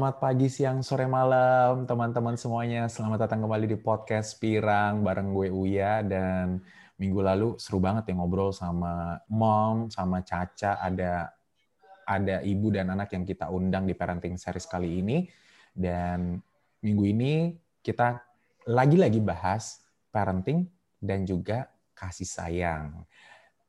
Selamat pagi, siang, sore, malam, teman-teman semuanya. Selamat datang kembali di podcast Pirang bareng gue Uya dan minggu lalu seru banget ya ngobrol sama mom, sama Caca, ada ada ibu dan anak yang kita undang di parenting series kali ini dan minggu ini kita lagi-lagi bahas parenting dan juga kasih sayang.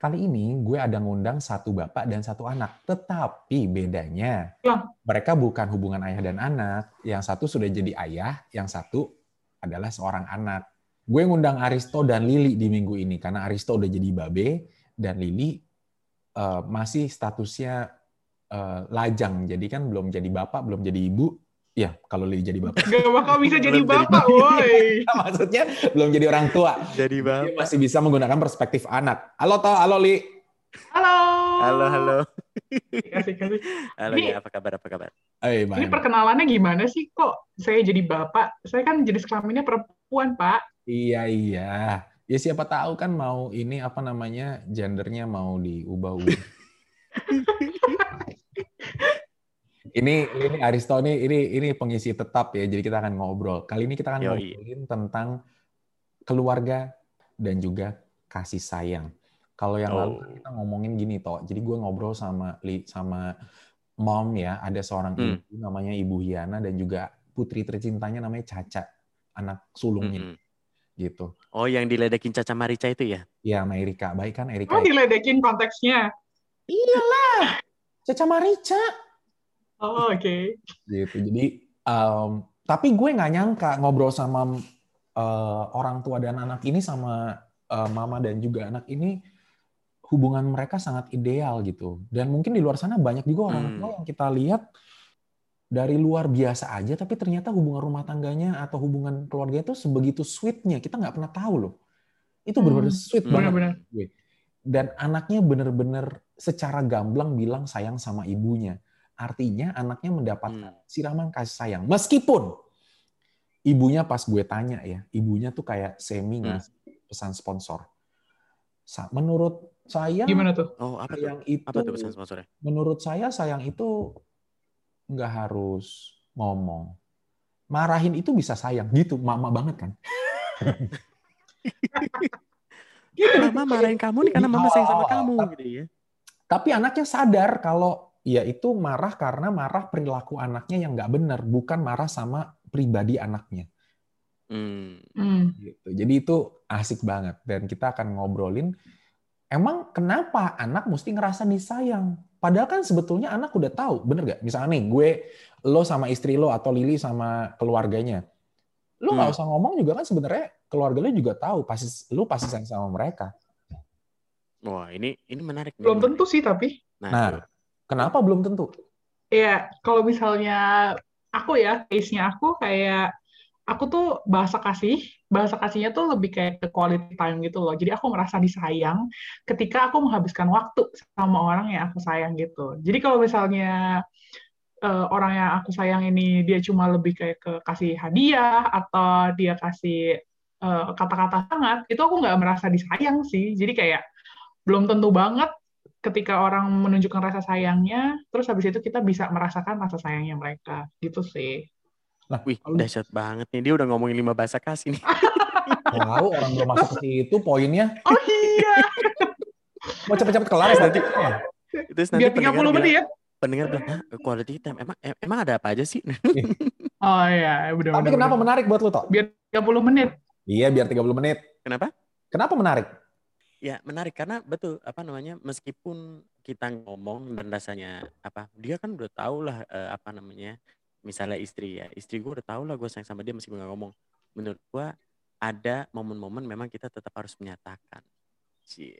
Kali ini gue ada ngundang satu bapak dan satu anak, tetapi bedanya Ya. mereka bukan hubungan ayah dan anak. Yang satu sudah jadi ayah, yang satu adalah seorang anak. Gue ngundang Aristo dan Lili di minggu ini karena Aristo udah jadi babe dan Lili eh, masih statusnya eh, lajang, jadi kan belum jadi bapak, belum jadi ibu. Ya, kalau Lili jadi bapak, Gak bakal bisa jadi bapak, woi. maksudnya belum jadi orang tua. Jadi Dia bapak. masih bisa menggunakan perspektif anak. Halo To, halo Li. Halo. Halo, halo. Kasih, kasih. Halo Ini- ya, apa kabar, apa kabar? Eh, Ini perkenalannya gimana sih kok saya jadi bapak? Saya kan jenis kelaminnya perempuan, Pak. Iya, iya. Ya siapa tahu kan mau ini apa namanya gendernya mau diubah-ubah. ini ini Aristo ini ini ini pengisi tetap ya. Jadi kita akan ngobrol. Kali ini kita akan Yoi. ngobrolin tentang keluarga dan juga kasih sayang. Kalau yang lalu Oh. kita ngomongin gini toh. Jadi gue ngobrol sama Li sama mom ya, ada seorang Hmm. ibu namanya Ibu Hiana dan juga putri tercintanya namanya Caca, anak sulungnya Mm-mm. gitu. Oh, yang diledekin Caca Marica itu ya? Ya, sama Erika. Baik kan Erika? Oh, diledekin konteksnya. Iyalah. Caca Marica. Oh, oke. Gitu. Jadi, em, tapi gue nggak nyangka ngobrol sama eh, orang tua dan anak ini sama eh, mama dan juga anak ini hubungan mereka sangat ideal gitu. Dan mungkin di luar sana banyak juga orang Hmm. tua yang kita lihat dari luar biasa aja, tapi ternyata hubungan rumah tangganya atau hubungan keluarga itu sebegitu sweetnya. Kita nggak pernah tahu loh. Itu benar-benar Hmm. sweet Hmm. banget. Benar-benar. gue. Dan anaknya bener-bener secara gamblang bilang sayang sama ibunya. Artinya anaknya mendapatkan Hmm. siraman kasih sayang. Meskipun ibunya pas gue tanya ya, ibunya tuh kayak semi Hmm. ngasih pesan sponsor. Sa- Menurut saya Gimana tuh? Oh, apa tuh? sayang itu, Apa tuh pesan sponsornya? menurut saya sayang itu nggak harus ngomong. Marahin itu bisa sayang gitu, mama banget kan? gitu. Mama marahin kamu nih karena mama sayang sama kamu Oh, gitu ya. Tapi anaknya sadar kalau ya itu marah karena marah perilaku anaknya yang nggak benar, bukan marah sama pribadi anaknya. Hmm. Hmm. Gitu. Jadi itu asik banget dan kita akan ngobrolin emang kenapa anak mesti ngerasa disayang? Padahal kan sebetulnya anak udah tahu, bener gak? Misalnya nih gue, lo sama istri lo atau Lili sama keluarganya, lo nggak Hmm. usah ngomong juga kan sebenarnya keluarga lo juga tahu pasti lo pasti sayang sama mereka. Wah, ini ini menarik. nih, Belum tentu sih tapi. Nah, Nah. Kenapa belum tentu? Ya, kalau misalnya aku ya, case-nya aku kayak aku tuh bahasa kasih, bahasa kasihnya tuh lebih kayak ke quality time gitu loh. Jadi aku merasa disayang ketika aku menghabiskan waktu sama orang yang aku sayang gitu. Jadi kalau misalnya eh, orang yang aku sayang ini dia cuma lebih kayak ke kasih hadiah atau dia kasih eh, kata-kata hangat, itu aku nggak merasa disayang sih. Jadi kayak belum tentu banget ketika orang menunjukkan rasa sayangnya, terus habis itu kita bisa merasakan rasa sayangnya mereka, gitu sih. Nah, Wih, dahsyat banget nih. Dia udah ngomongin lima bahasa kasih nih. Tahu orang belum masuk ke situ poinnya. Oh iya, Mau cepet-cepet kelar ya nanti. Terus nanti biar 30 pendengar bilang, menit. pendengar bilang, "Hah, quality time. Emang em- emang ada apa aja sih? Oh iya, benar Tapi kenapa menarik buat lu, Tok? Biar 30 menit. Iya, biar 30 menit. Kenapa? Kenapa menarik? Ya menarik. Karena betul apa namanya meskipun kita ngomong dan rasanya apa dia kan udah tahu lah eh, apa namanya misalnya istri ya istri gue udah tahu lah gue sayang sama dia meskipun gak ngomong. Menurut gue ada momen-momen memang kita tetap harus menyatakan. Cie.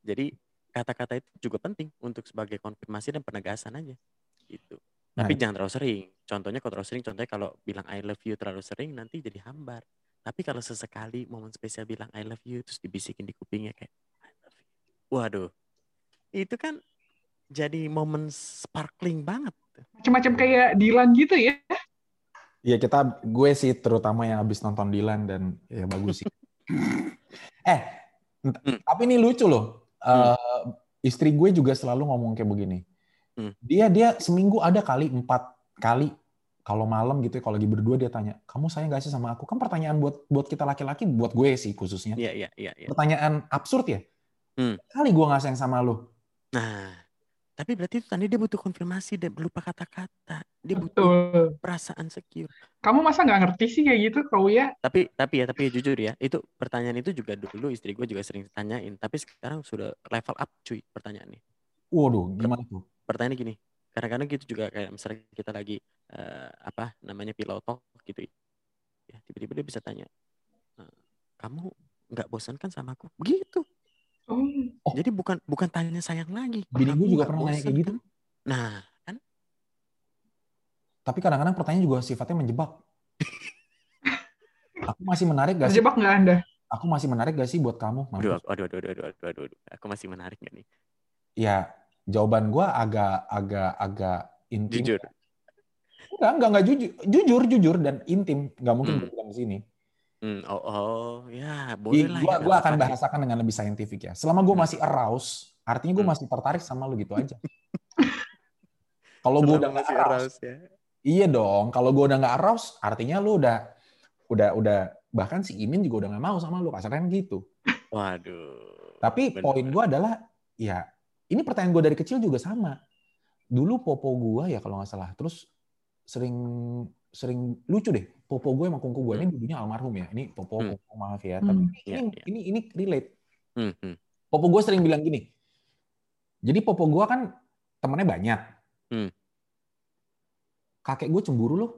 jadi kata-kata itu juga penting untuk sebagai konfirmasi dan penegasan aja. Gitu. Tapi Nah. jangan terlalu sering. Contohnya kalau terlalu sering contohnya kalau bilang I love you terlalu sering nanti jadi hambar tapi kalau sesekali momen spesial bilang I love you terus dibisikin di kupingnya kayak I love you. Waduh. Itu kan jadi momen sparkling banget. Macam-macam kayak Dilan gitu ya. Iya kita gue sih terutama yang habis nonton Dilan dan ya bagus sih. eh Hmm. tapi ini lucu loh. Eh, istri gue juga selalu ngomong kayak begini. Hmm. Dia dia seminggu ada kali empat kali kalau malam gitu ya, kalau lagi berdua dia tanya, kamu sayang gak sih sama aku? Kan pertanyaan buat buat kita laki-laki, buat gue sih khususnya. Iya, iya, iya. iya. Pertanyaan absurd ya. Hmm. Kali gue gak sayang sama lu. Nah, tapi berarti itu tadi dia butuh konfirmasi dan lupa kata-kata. Dia butuh Betul. perasaan secure. Kamu masa nggak ngerti sih kayak gitu, kau ya? Tapi tapi ya tapi ya jujur ya, itu pertanyaan itu juga dulu istri gue juga sering tanyain. Tapi sekarang sudah level up cuy pertanyaannya. Waduh, gimana tuh? Pertanyaannya gini, kadang-kadang gitu juga kayak misalnya kita lagi eh, apa namanya pillow talk gitu ya tiba-tiba dia bisa tanya "Eh, kamu nggak bosan kan sama aku begitu Oh, jadi bukan bukan tanya sayang lagi Bini "Kamu gue juga pernah nanya kayak gitu. kan?" nah kan Tapi kadang-kadang pertanyaan juga sifatnya menjebak. Aku masih menarik gak sih? terjebak nggak Anda? Aku masih menarik gak sih buat kamu? aduh aduh aduh aduh aduh aduh, aduh, aduh. aku masih menarik gak nih Ya, jawaban gue agak agak agak intim. jujur Enggak, enggak, enggak jujur, jujur, jujur dan intim. Enggak mungkin Hmm. bilang di sini. Hmm, oh, oh ya boleh lah gua, ya, gua akan bahasakan dengan lebih saintifik ya. Selama gue Hmm. masih arouse, artinya gue Hmm. masih tertarik sama lu gitu aja. Kalau gue udah masih arouse, aroused ya iya dong. Kalau gue udah nggak arouse, artinya lu udah, udah, udah bahkan si Imin juga udah nggak mau sama lu. Kasarnya kan gitu. waduh Tapi Bener. poin gue adalah, ya ini pertanyaan gue dari kecil juga sama. Dulu popo gue ya kalau nggak salah, terus sering sering lucu deh. Popo gue sama kungku gue ini dulunya almarhum ya. Ini popo, Hmm. kungku maaf ya. Hmm. Tapi Iya, ini, iya. ini ini relate. Hmm, hmm. Popo gue sering bilang gini. Jadi popo gue kan temennya banyak. Hmm. Kakek gue cemburu loh.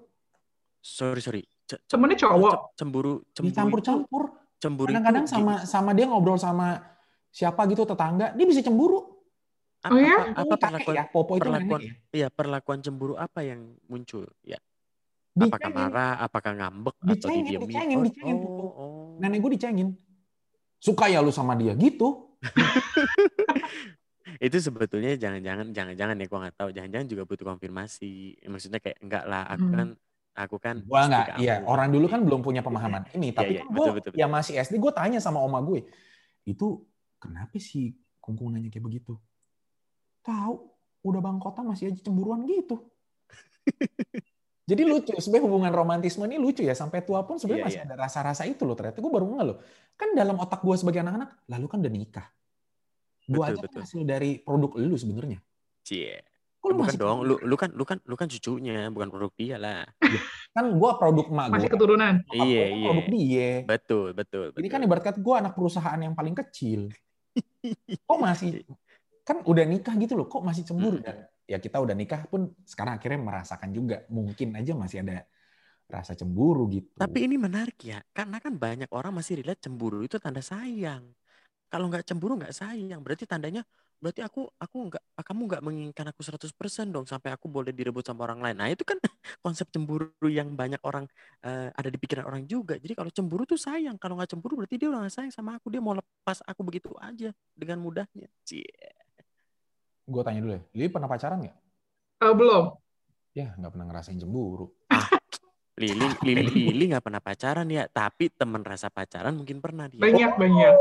sorry sorry C- Temennya cowok. ce- cemburu cemburu itu- Dicampur-campur. cemburu Kadang-kadang sama sama dia ngobrol sama siapa gitu tetangga, dia bisa cemburu. Apa, Oh ya? apa, perlakuan ya, popo itu perlakuan ya. Iya, perlakuan cemburu apa yang muncul? Ya, apakah Dicengin. marah, apakah ngambek atau Dicengin, didiemin? dicengin, oh, dicengin, oh, Pupu. oh. Nenek gue dicengin. Suka ya lu sama dia gitu. Itu sebetulnya jangan-jangan jangan-jangan ya gua nggak tahu, jangan-jangan juga butuh konfirmasi. Maksudnya kayak enggak lah, aku Hmm. kan aku kan Gua nggak, iya orang dulu kan belum punya pemahaman ini. Tapi iya, kan betul, gue betul, ya masih SD, gue tanya sama oma gue, itu kenapa sih kungkung nanya kayak begitu? Tahu, udah bangkotan masih aja cemburuan gitu. Jadi lucu, sebenarnya hubungan romantisme ini lucu ya. Sampai tua pun sebenarnya Iya, masih iya. ada rasa-rasa itu loh. Ternyata gue baru nggak loh. Kan dalam otak gue sebagai anak-anak, lalu kan udah nikah. Gue aja betul. kan hasil dari produk lu sebenarnya. Cie. Kok lu Bukan masih dong, lu lu kan lu kan lu kan cucunya, bukan produk dia lah. kan gue produk gue. Masih keturunan. gua Iya, kan iya. Produk dia. Betul, betul, betul. Ini kan ibarat kata gue anak perusahaan yang paling kecil. Kok masih kan udah nikah gitu loh, kok masih cemburu Hmm. dan ya kita udah nikah pun sekarang akhirnya merasakan juga mungkin aja masih ada rasa cemburu gitu. Tapi ini menarik ya, karena kan banyak orang masih relate cemburu itu tanda sayang. Kalau nggak cemburu nggak sayang, berarti tandanya berarti aku aku nggak kamu nggak menginginkan aku 100% dong sampai aku boleh direbut sama orang lain. Nah, itu kan konsep cemburu yang banyak orang eh, ada di pikiran orang juga. Jadi kalau cemburu tuh sayang, kalau nggak cemburu berarti dia udah nggak sayang sama aku, dia mau lepas aku begitu aja dengan mudahnya. Cie. Gue tanya dulu ya, Lili pernah pacaran nggak? Eh, belum. Ya nggak pernah ngerasain cemburu. Lili Lili Lili nggak pernah pacaran ya, tapi teman rasa pacaran mungkin pernah dia. Banyak, banyak.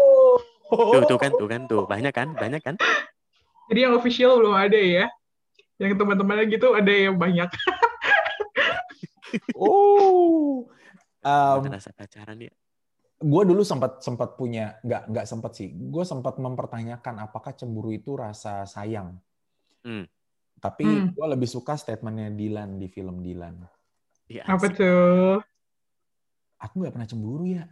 Tuh, tuh kan, tuh kan, tuh banyak kan, banyak kan. Jadi yang official belum ada ya. Yang teman-temannya gitu ada yang banyak. Oh, Um, rasa pacaran ya. Gue dulu sempat sempat punya nggak nggak sempat sih. Gue sempat mempertanyakan apakah cemburu itu rasa sayang. Hmm. Tapi Hmm. gue lebih suka statementnya Dilan di film Dilan. Iya, Apa tuh? Aku nggak pernah cemburu ya.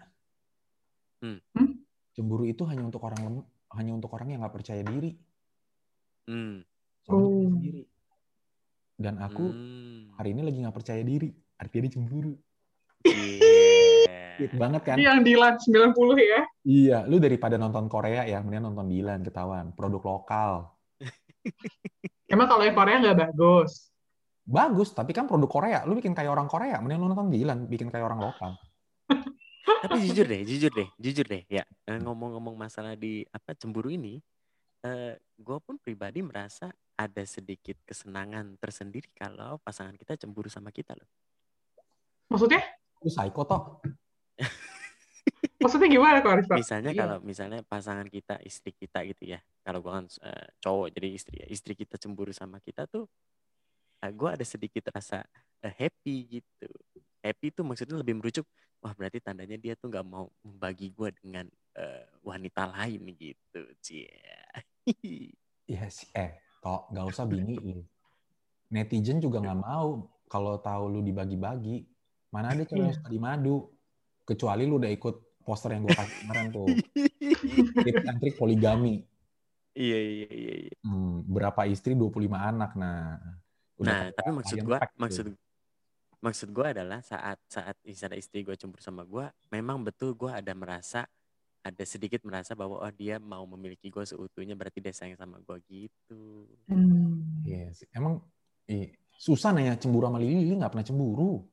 Hmm. Hmm? Cemburu itu hanya untuk orang lem- hanya untuk orang yang nggak percaya diri. Hmm. Oh. sendiri. Dan aku Hmm. hari ini lagi nggak percaya diri. Artinya dia cemburu. Yeah. Sweet banget kan? Yang Dilan 90 ya. Iya, lu daripada nonton Korea ya, mendingan nonton Dilan ketahuan. Produk lokal. Emang kalau yang Korea nggak bagus. Bagus, tapi kan produk Korea. Lu bikin kayak orang Korea, mendingan lu nonton Dilan, bikin kayak orang lokal. Tapi jujur deh, jujur deh, jujur deh. Ya, eh, ngomong-ngomong masalah di apa cemburu ini, eh gue pun pribadi merasa ada sedikit kesenangan tersendiri kalau pasangan kita cemburu sama kita loh. Maksudnya? Lu psycho toh. Maksudnya gimana kok Arif? Misalnya Iya. kalau misalnya pasangan kita, istri kita gitu ya. Kalau gue kan eh, cowok jadi istri ya. Istri kita cemburu sama kita tuh gue ada sedikit rasa uh, happy gitu happy itu maksudnya lebih merujuk wah berarti tandanya dia tuh nggak mau membagi gue dengan uh, wanita lain gitu cie Iya sih, eh, kok nggak usah biniin. Netizen juga nggak mau kalau tahu lu dibagi-bagi. Mana ada cewek yang Iya. suka di madu. Kecuali lu udah ikut poster yang gue kasih kemarin tuh. Tips and trik poligami. iya iya iya iya. Hmm, berapa istri 25 anak. Nah, Nah, kayak tapi maksud tuh. maksud maksud gua adalah saat saat misalnya istri gua cemburu sama gua, memang betul gua ada merasa ada sedikit merasa bahwa oh dia mau memiliki gua seutuhnya berarti dia sayang sama gua gitu. Hmm. Iya sih. Emang ih, susah nanya cemburu sama Lili, Lili nggak pernah cemburu.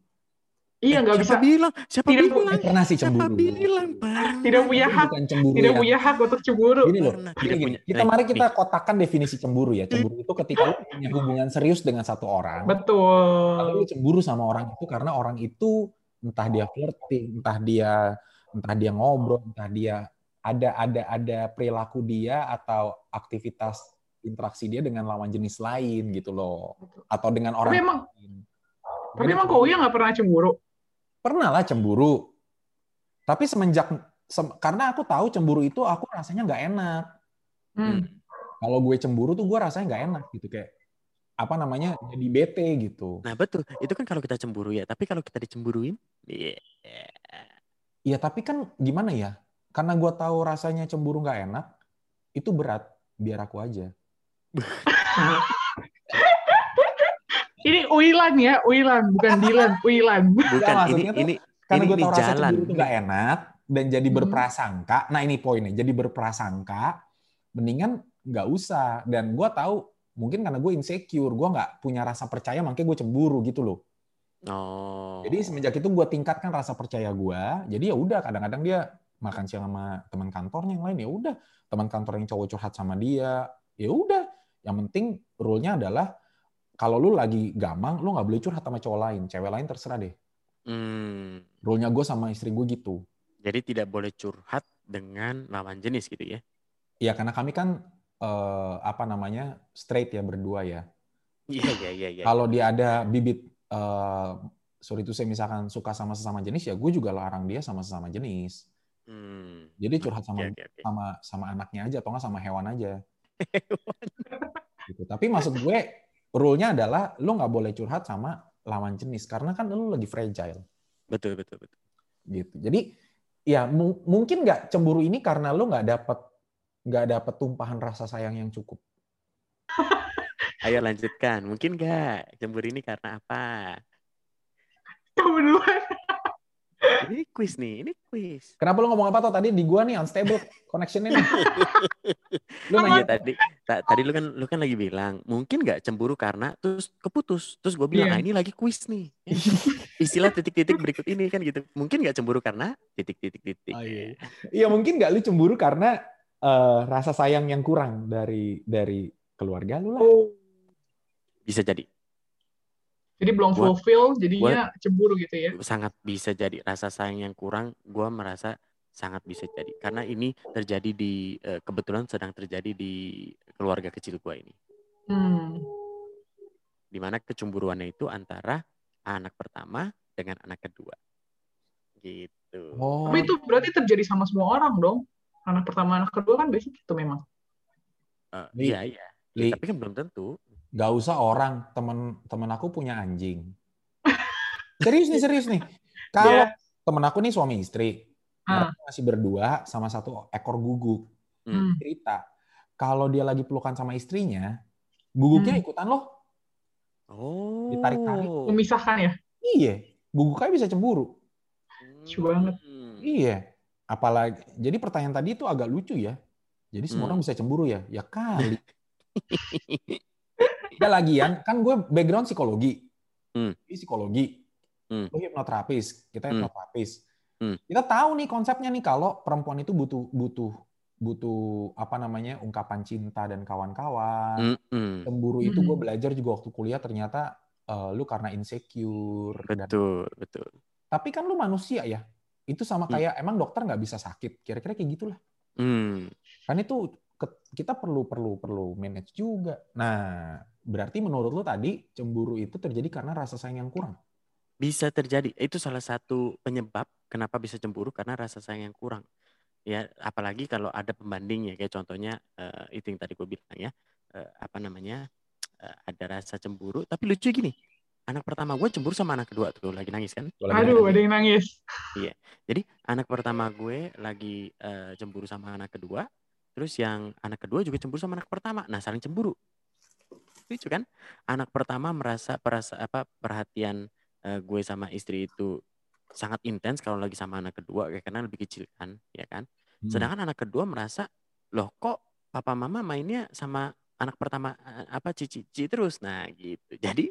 Iya nggak bisa. Siapa bilang? Siapa Tidak Eh, bilang? pernah sih Siapa cemburu. bilang? Pernah. Tidak punya hak. bukan cemburu Tidak yang- punya hak untuk cemburu. Gini loh, gini, gini. punya- kita nih, mari kita nih. kotakkan definisi cemburu ya. Cemburu itu ketika lu punya hubungan serius dengan satu orang, Lalu Betul. lu cemburu sama orang itu karena orang itu entah dia flirting, entah dia entah dia ngobrol, entah dia ada ada ada perilaku dia atau aktivitas interaksi dia dengan lawan jenis lain gitu loh. Atau dengan orang Tapi emang, lain. tapi emang kau ya nggak pernah cemburu. Pernah lah cemburu. Tapi semenjak sem- karena aku tahu cemburu itu aku rasanya nggak enak. Hmm. Kalau gue cemburu tuh gue rasanya nggak enak gitu kayak apa namanya jadi bete gitu. Nah, betul. Itu kan kalau kita cemburu ya, tapi kalau kita dicemburuin, iya. Iya tapi kan gimana ya? Karena gue tahu rasanya cemburu nggak enak, itu berat. Biar aku aja. Ini Uilan ya, Uilan, bukan Dilan, Uilan. Bukan Nggak, ini maksudnya tuh ini Karena Ini gue tahu rasa jalan. cemburu itu nggak enak dan jadi Hmm. berprasangka. Nah ini poinnya, jadi berprasangka. Mendingan nggak usah. Dan gue tahu mungkin karena gue insecure, gue nggak punya rasa percaya, makanya gue cemburu gitu loh. Oh. Jadi semenjak itu gue tingkatkan rasa percaya gue. Jadi ya udah kadang-kadang dia makan siang sama teman kantornya yang lain ya udah teman kantor yang cowok curhat sama dia ya udah yang penting rule-nya adalah kalau lu lagi gamang lu nggak boleh curhat sama cowok lain cewek lain terserah deh Hmm. rule-nya gue sama istri gue gitu Jadi tidak boleh curhat dengan lawan jenis gitu ya. ya karena kami kan eh, apa namanya straight ya berdua ya Iya iya iya iya. kalau dia ada bibit eh sorry itu saya misalkan suka sama sesama jenis ya gue juga larang dia sama sesama jenis Hmm. jadi curhat sama oke oke. sama sama anaknya aja atau nggak sama hewan aja. gitu. Tapi maksud gue rule-nya adalah lu nggak boleh curhat sama lawan jenis karena kan lu lagi fragile Betul betul betul. gitu. Jadi ya mu- mungkin nggak cemburu ini karena lu nggak dapet nggak dapet tumpahan rasa sayang yang cukup. Ayo lanjutkan. Mungkin nggak cemburu ini karena apa? Kamu duluan. Ini quiz nih, ini quiz. Kenapa lu ngomong apa tuh tadi di gua nih unstable connection-nya nih. Lu Iya nanya tadi, ta- tadi lu kan lu kan lagi bilang mungkin nggak cemburu karena terus keputus. Terus gue bilang, Iya. ah ini lagi quiz nih. Ya. Istilah titik-titik berikut ini kan gitu. Mungkin nggak cemburu karena titik-titik-titik. Oh, iya. Iya mungkin nggak lu cemburu karena eh, rasa sayang yang kurang dari dari keluarga lu lah. Oh. Bisa jadi. Jadi belum Gua- fulfill, jadinya cemburu gitu ya. sangat bisa jadi rasa sayang yang kurang gue merasa sangat bisa jadi karena ini terjadi di eh, kebetulan sedang terjadi di keluarga kecil gue ini Hmm. di mana kecemburuannya itu antara anak pertama dengan anak kedua gitu Oh. Tapi itu berarti terjadi sama semua orang dong. Anak pertama, anak kedua kan biasanya gitu memang. Li, iya iya Li, tapi kan belum tentu Gak usah orang, temen temen aku punya anjing. Serius nih, serius nih. Kalau Iya. temen aku nih suami istri, Ah. mereka masih berdua sama satu ekor guguk. Hmm. Cerita, kalau dia lagi pelukan sama istrinya, guguknya Hmm. ikutan loh. oh Ditarik-tarik. Memisahkan ya. Iya, guguknya bisa cemburu. Lucu banget. Hmm. Iya. Apalagi, jadi pertanyaan tadi itu agak lucu ya. Jadi semua Hmm. orang bisa cemburu ya? Ya kali. Ya lagian, kan gue background psikologi. Hmm. Jadi psikologi. Hmm. Lu hipnoterapis, kita Hmm. hipnoterapis. Hmm. Kita tahu nih konsepnya nih kalau perempuan itu butuh butuh butuh apa namanya ungkapan cinta dan kawan-kawan. Mm-mm. Cemburu itu Hmm. gue belajar juga waktu kuliah ternyata eh, lu karena insecure. Dan, betul betul tapi kan lu manusia ya. Itu sama Hmm. kayak emang dokter nggak bisa sakit. Kira-kira kayak gitulah. Hmm. Kan itu kita perlu perlu perlu manage juga. Nah, berarti menurut lu tadi cemburu itu terjadi karena rasa sayang yang kurang. Bisa terjadi. Itu salah satu penyebab kenapa bisa cemburu karena rasa sayang yang kurang. Ya, apalagi kalau ada pembandingnya kayak contohnya uh, itu yang tadi gue bilang ya. Uh, apa namanya? Uh, ada rasa cemburu, tapi lucu gini. Anak pertama gue cemburu sama anak kedua tuh lagi nangis kan? Lagi Aduh, nangis. ada yang nangis. Iya. Jadi anak pertama gue lagi uh, cemburu sama anak kedua, terus yang anak kedua juga cemburu sama anak pertama. Nah, saling cemburu. Lucu kan? Anak pertama merasa perasa apa perhatian uh, gue sama istri itu sangat intens kalau lagi sama anak kedua karena lebih kecil kan ya kan hmm. sedangkan anak kedua merasa loh kok papa mama mainnya sama anak pertama eh, apa cici cici terus nah gitu jadi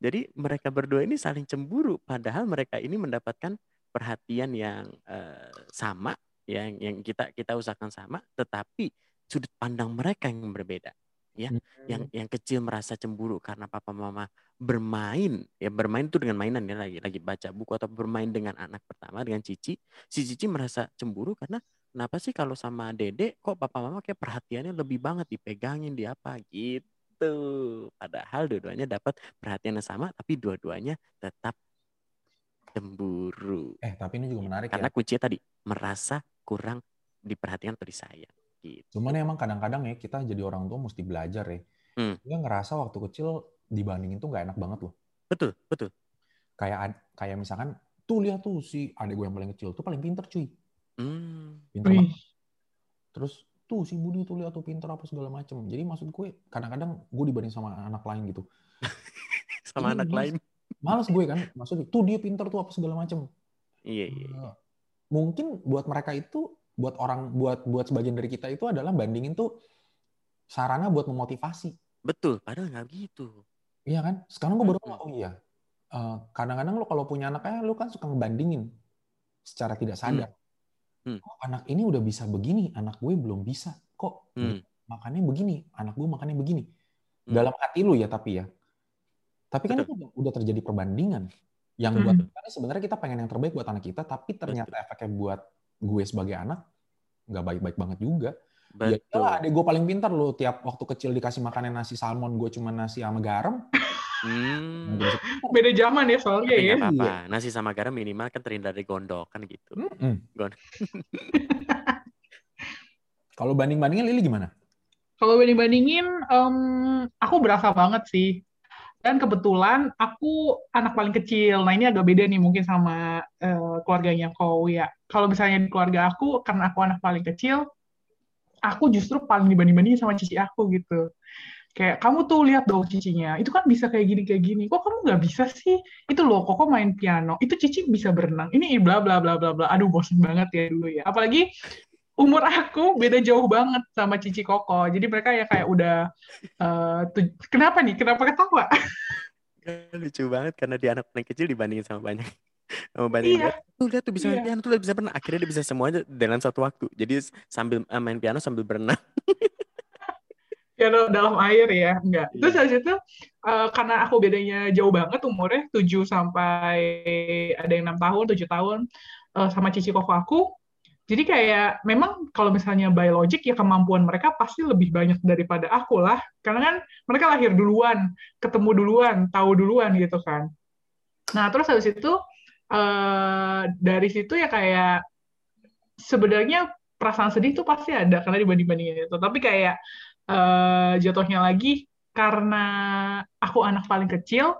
jadi mereka berdua ini saling cemburu padahal mereka ini mendapatkan perhatian yang uh, sama yang yang kita kita usahakan sama tetapi sudut pandang mereka yang berbeda ya hmm. yang yang kecil merasa cemburu karena papa mama bermain ya bermain itu dengan mainan ya lagi lagi baca buku atau bermain dengan anak pertama dengan Cici. Si Cici merasa cemburu karena kenapa sih kalau sama Dede kok papa mama kayak perhatiannya lebih banget dipegangin di apa? Gitu. Padahal dua-duanya dapat perhatian yang sama tapi dua-duanya tetap cemburu. Eh tapi ini juga menarik karena ya. kuncinya tadi merasa kurang diperhatikan atau disayang gitu. cuman emang kadang-kadang ya kita jadi orang tua mesti belajar ya hmm. dia ngerasa waktu kecil dibandingin tuh nggak enak banget loh. Betul, betul. Kayak kayak misalkan tuh lihat tuh si adik gue yang paling kecil tuh paling pinter cuy. Hmm. Pinter banget. Terus tuh si Budi tuh lihat tuh pinter apa segala macem. Jadi maksud gue kadang-kadang gue dibanding sama anak lain gitu. sama Ini anak lain. Males gue kan, maksudnya tuh dia pinter tuh apa segala macem. Iya, iya. iya. Mungkin buat mereka itu, buat orang, buat buat sebagian dari kita itu adalah bandingin tuh sarana buat memotivasi. Betul, padahal nggak gitu. Iya kan? Sekarang gue baru oh iya. eh, kadang-kadang lo kalau punya anak kayak lo kan suka ngebandingin secara tidak hmm. sadar. Hmm. Hmm. Oh, anak ini udah bisa begini, anak gue belum bisa. Kok hmm. makannya begini, anak gue makannya begini. Hmm. Dalam hati lu ya tapi ya. Tapi kan Betul. itu udah terjadi perbandingan. Yang hmm. buat kita sebenarnya kita pengen yang terbaik buat anak kita, tapi ternyata Betul. efeknya buat gue sebagai anak nggak baik-baik banget juga. Ya Betul. Ya adek gue paling pintar loh. Tiap waktu kecil dikasih makanan nasi salmon, gue cuma nasi sama garam. Hmm. Beda zaman ya soalnya ya. apa-apa. Iya. Nasi sama garam minimal kan terhindar dari gondok kan gitu. Hmm. Kalau banding-bandingin Lili gimana? Kalau banding-bandingin, um, aku berasa banget sih. Dan kebetulan aku anak paling kecil. Nah ini agak beda nih mungkin sama uh, keluarganya kau ya. Kalau misalnya di keluarga aku, karena aku anak paling kecil, aku justru paling dibanding-bandingin sama cici aku gitu. Kayak kamu tuh lihat dong cicinya. Itu kan bisa kayak gini kayak gini. Kok kamu nggak bisa sih? Itu loh kok main piano. Itu cici bisa berenang. Ini bla bla bla bla bla. Aduh bosan banget ya dulu ya. Apalagi umur aku beda jauh banget sama cici koko. Jadi mereka ya kayak udah uh, kenapa nih? Kenapa ketawa? Lucu banget karena dia anak paling kecil dibandingin sama banyak sama banyak iya. tuh lihat tuh bisa main iya. piano tuh bisa berenang akhirnya dia bisa semuanya dalam satu waktu. Jadi sambil uh, main piano sambil berenang. Piano dalam air ya enggak. Terus iya. habis itu uh, karena aku bedanya jauh banget umurnya 7 sampai ada yang enam tahun 7 tahun uh, sama cici koko aku jadi kayak memang kalau misalnya biologik ya kemampuan mereka pasti lebih banyak daripada aku lah karena kan mereka lahir duluan ketemu duluan tahu duluan gitu kan. Nah terus habis itu uh, dari situ ya kayak sebenarnya perasaan sedih tuh pasti ada karena dibanding bandingin itu. Tapi kayak uh, jatuhnya lagi karena aku anak paling kecil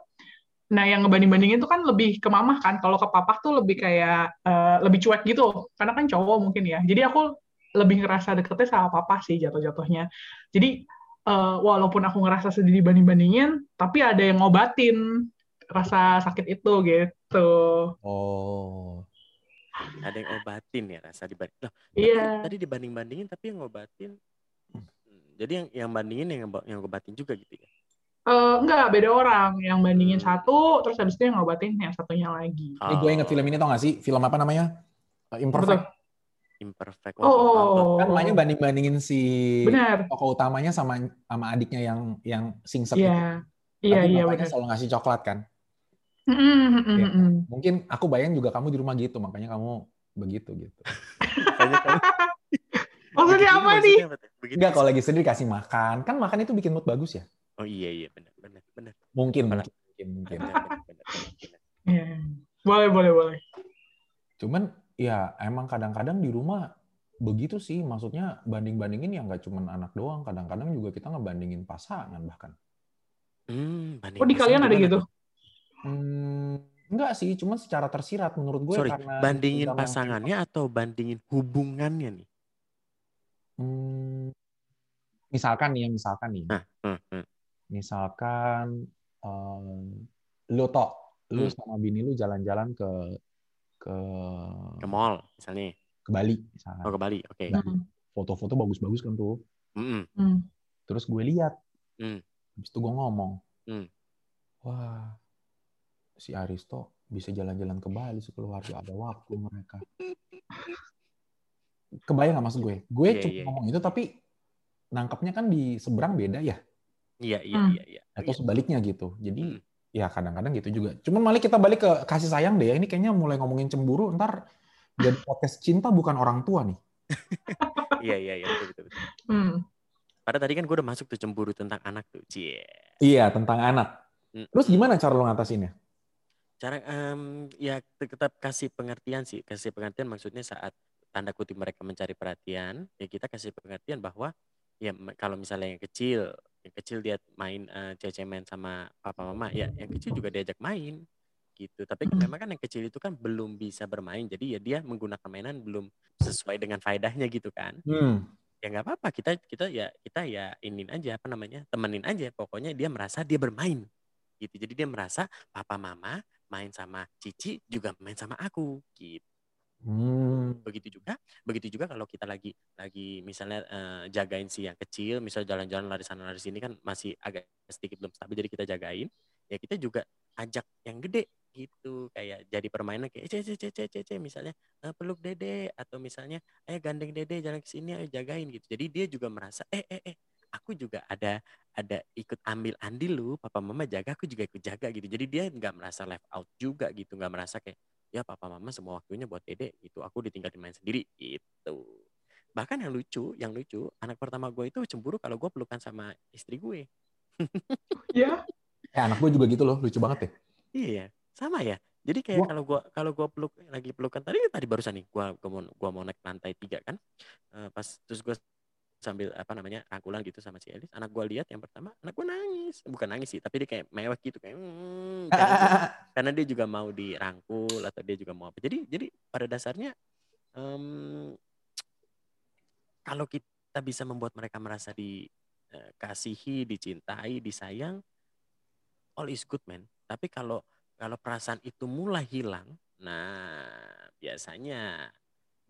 nah yang ngebanding-bandingin itu kan lebih ke mamah kan. Kalau ke papa tuh lebih kayak uh, lebih cuek gitu. Karena kan cowok mungkin ya. Jadi aku lebih ngerasa deketnya sama papa sih jatuh-jatuhnya. Jadi uh, walaupun aku ngerasa sedih dibanding-bandingin tapi ada yang ngobatin rasa sakit itu gitu. Oh. Ada yang obatin ya rasa dibanding loh iya. tadi dibanding-bandingin tapi yang ngobatin. Jadi yang yang bandingin yang yang ngobatin juga gitu ya? Uh, enggak, beda orang. Yang bandingin hmm. satu, terus habis itu yang ngobatin yang satunya lagi. Oh. Ini gue inget film ini tau gak sih? Film apa namanya? Uh, Imperfect. Betul. Imperfect. Oh, oh, oh, kan mainnya banding-bandingin si benar. tokoh utamanya sama sama adiknya yang yang singset yeah. itu. Iya, iya, bapaknya selalu ngasih coklat kan. Mm -hmm, ya, Mungkin aku bayang juga kamu di rumah gitu, makanya kamu begitu gitu. Maksudnya apa nih? Enggak, kalau lagi sedih kasih makan. Kan makan itu bikin mood bagus ya. Oh iya iya benar benar benar. Mungkin, Malah- mungkin, mungkin, mungkin. Benar benar benar. benar. Iya. Boleh, boleh, boleh. Cuman ya emang kadang-kadang di rumah begitu sih. Maksudnya banding-bandingin ya nggak cuman anak doang. Kadang-kadang juga kita ngebandingin pasangan bahkan. Hmm, banding Oh, di kalian ada gitu? Hmm, enggak sih, cuman secara tersirat menurut gue Sorry, karena bandingin program yang- pasangannya atau bandingin hubungannya nih? Hmm, misalkan nih, ya, misalkan nih, Nah, hmm, hmm. Misalkan em, lu tok, lu Hmm. sama bini lu jalan-jalan ke ke ke mall misalnya. ke Bali misalkan. Oh ke Bali, oke. Nah. Hmm. Foto-foto bagus-bagus kan tuh. Mm-mm. Hmm. Terus gue lihat, Hmm. habis itu gue ngomong, Hmm. wah si Aristo bisa jalan-jalan ke Bali sekeluarga ada waktu mereka. Kebayang nggak maksud gue? Gue Iya, cuma iya. ngomong itu tapi nangkapnya kan di seberang beda ya, Iya iya Hmm. iya iya. atau sebaliknya gitu. Jadi Hmm. ya kadang-kadang gitu juga. Cuman malah kita balik ke kasih sayang deh. ya. Ini kayaknya mulai ngomongin cemburu, ntar jadi podcast cinta bukan orang tua nih. Iya iya iya betul betul. betul. Hmm. Padahal tadi kan gue udah masuk tuh cemburu tentang anak tuh. Cie. Iya tentang anak. Hmm. Terus gimana cara lo ngatasinnya? Cara em, ya te- tetap kasih pengertian sih. Kasih pengertian maksudnya saat tanda kutip mereka mencari perhatian, ya kita kasih pengertian bahwa ya kalau misalnya yang kecil, yang kecil dia main cece main sama papa mama, ya yang kecil juga diajak main gitu. Tapi kan memang kan yang kecil itu kan belum bisa bermain, jadi ya dia menggunakan mainan belum sesuai dengan faedahnya gitu kan. Hmm. ya nggak apa-apa kita kita ya kita ya inin aja apa namanya temenin aja pokoknya dia merasa dia bermain gitu jadi dia merasa papa mama main sama cici juga main sama aku gitu Hmm. begitu juga begitu juga kalau kita lagi lagi misalnya eh, jagain si yang kecil misal jalan-jalan lari sana lari sini kan masih agak sedikit belum stabil jadi kita jagain ya kita juga ajak yang gede gitu kayak jadi permainan kayak cece cece cece misalnya eh, peluk dede atau misalnya eh gandeng dede jalan ke sini ayo jagain gitu jadi dia juga merasa eh eh eh aku juga ada ada ikut ambil andil lu papa mama jaga aku juga ikut jaga gitu jadi dia nggak merasa left out juga gitu nggak merasa kayak ya papa mama semua waktunya buat dede gitu aku ditinggal main sendiri gitu. Bahkan yang lucu yang lucu anak pertama gue itu cemburu kalau gue pelukan sama istri gue. Ya. Eh, anak gue juga gitu loh, lucu banget ya. iya sama ya. Jadi kayak Gua- kalau gue kalau gue peluk lagi pelukan tadi tadi barusan nih gue gua mau gua mau naik lantai tiga kan. Eh, pas terus gue sambil apa namanya rangkulan gitu sama si Elis anak gue lihat yang pertama anak gue nangis bukan nangis sih tapi dia kayak mewah gitu kayak "Hmm," karena dia, karena dia juga mau dirangkul atau dia juga mau apa. Jadi jadi pada dasarnya em, kalau kita bisa membuat mereka merasa dikasihi, dicintai, disayang, all is good man. Tapi kalau kalau perasaan itu mulai hilang, nah biasanya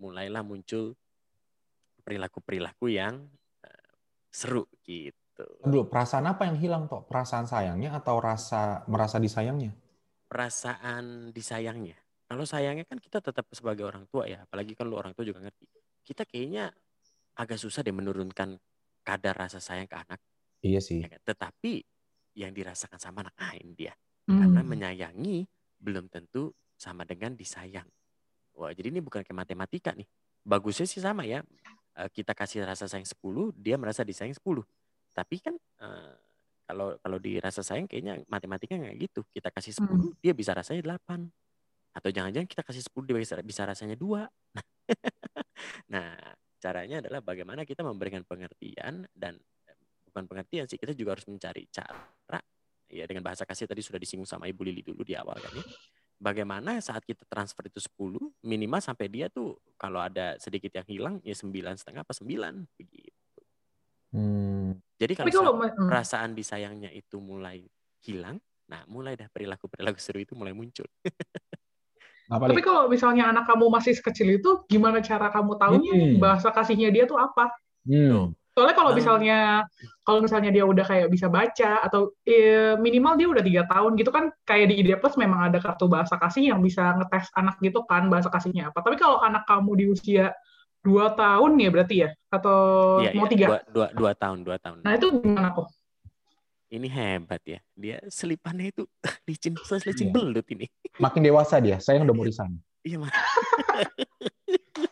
mulailah muncul perilaku-perilaku yang eh, seru gitu. Dulu, perasaan apa yang hilang toh? Perasaan sayangnya atau rasa merasa disayangnya? perasaan disayangnya. Kalau sayangnya kan kita tetap sebagai orang tua ya, apalagi kan lu orang tua juga ngerti. Kita kayaknya agak susah deh menurunkan kadar rasa sayang ke anak. Iya sih. ya kan? Tetapi yang dirasakan sama anak lain dia. Hmm. Karena menyayangi belum tentu sama dengan disayang. Wah, jadi ini bukan kayak matematika nih. Bagusnya sih sama ya. Eh, Kita kasih rasa sayang 10, dia merasa disayang 10. Tapi kan eh, kalau kalau dirasa sayang kayaknya matematika nggak gitu. Kita kasih 10, Hmm. dia bisa rasanya 8. Atau jangan-jangan kita kasih 10, dia bisa, bisa rasanya 2. nah, caranya adalah bagaimana kita memberikan pengertian dan bukan pengertian sih, kita juga harus mencari cara ya dengan bahasa kasih tadi sudah disinggung sama Ibu Lili dulu di awal kan ya. Bagaimana saat kita transfer itu 10 minimal sampai dia tuh kalau ada sedikit yang hilang ya sembilan setengah apa sembilan begitu. Hmm. Jadi kalau kalau hmm. perasaan disayangnya itu mulai hilang, nah mulai dah perilaku perilaku seru itu mulai muncul. Apa Tapi kalau misalnya anak kamu masih sekecil itu, gimana cara kamu tahunya nih Hmm. bahasa kasihnya dia tuh apa? Hmm. Soalnya kalau Hmm. misalnya kalau misalnya dia udah kayak bisa baca atau eh, minimal dia udah tiga tahun gitu kan kayak di ID Plus memang ada kartu bahasa kasih yang bisa ngetes anak gitu kan bahasa kasihnya apa. Tapi kalau anak kamu di usia dua tahun ya berarti ya atau Iya, mau iya, tiga. dua, dua, dua tahun, dua tahun. Nah itu gimana kok? Ini hebat ya. Dia selipannya itu licin, selicin Iya. belut ini. Makin dewasa dia, saya udah mau resign. Iya mah.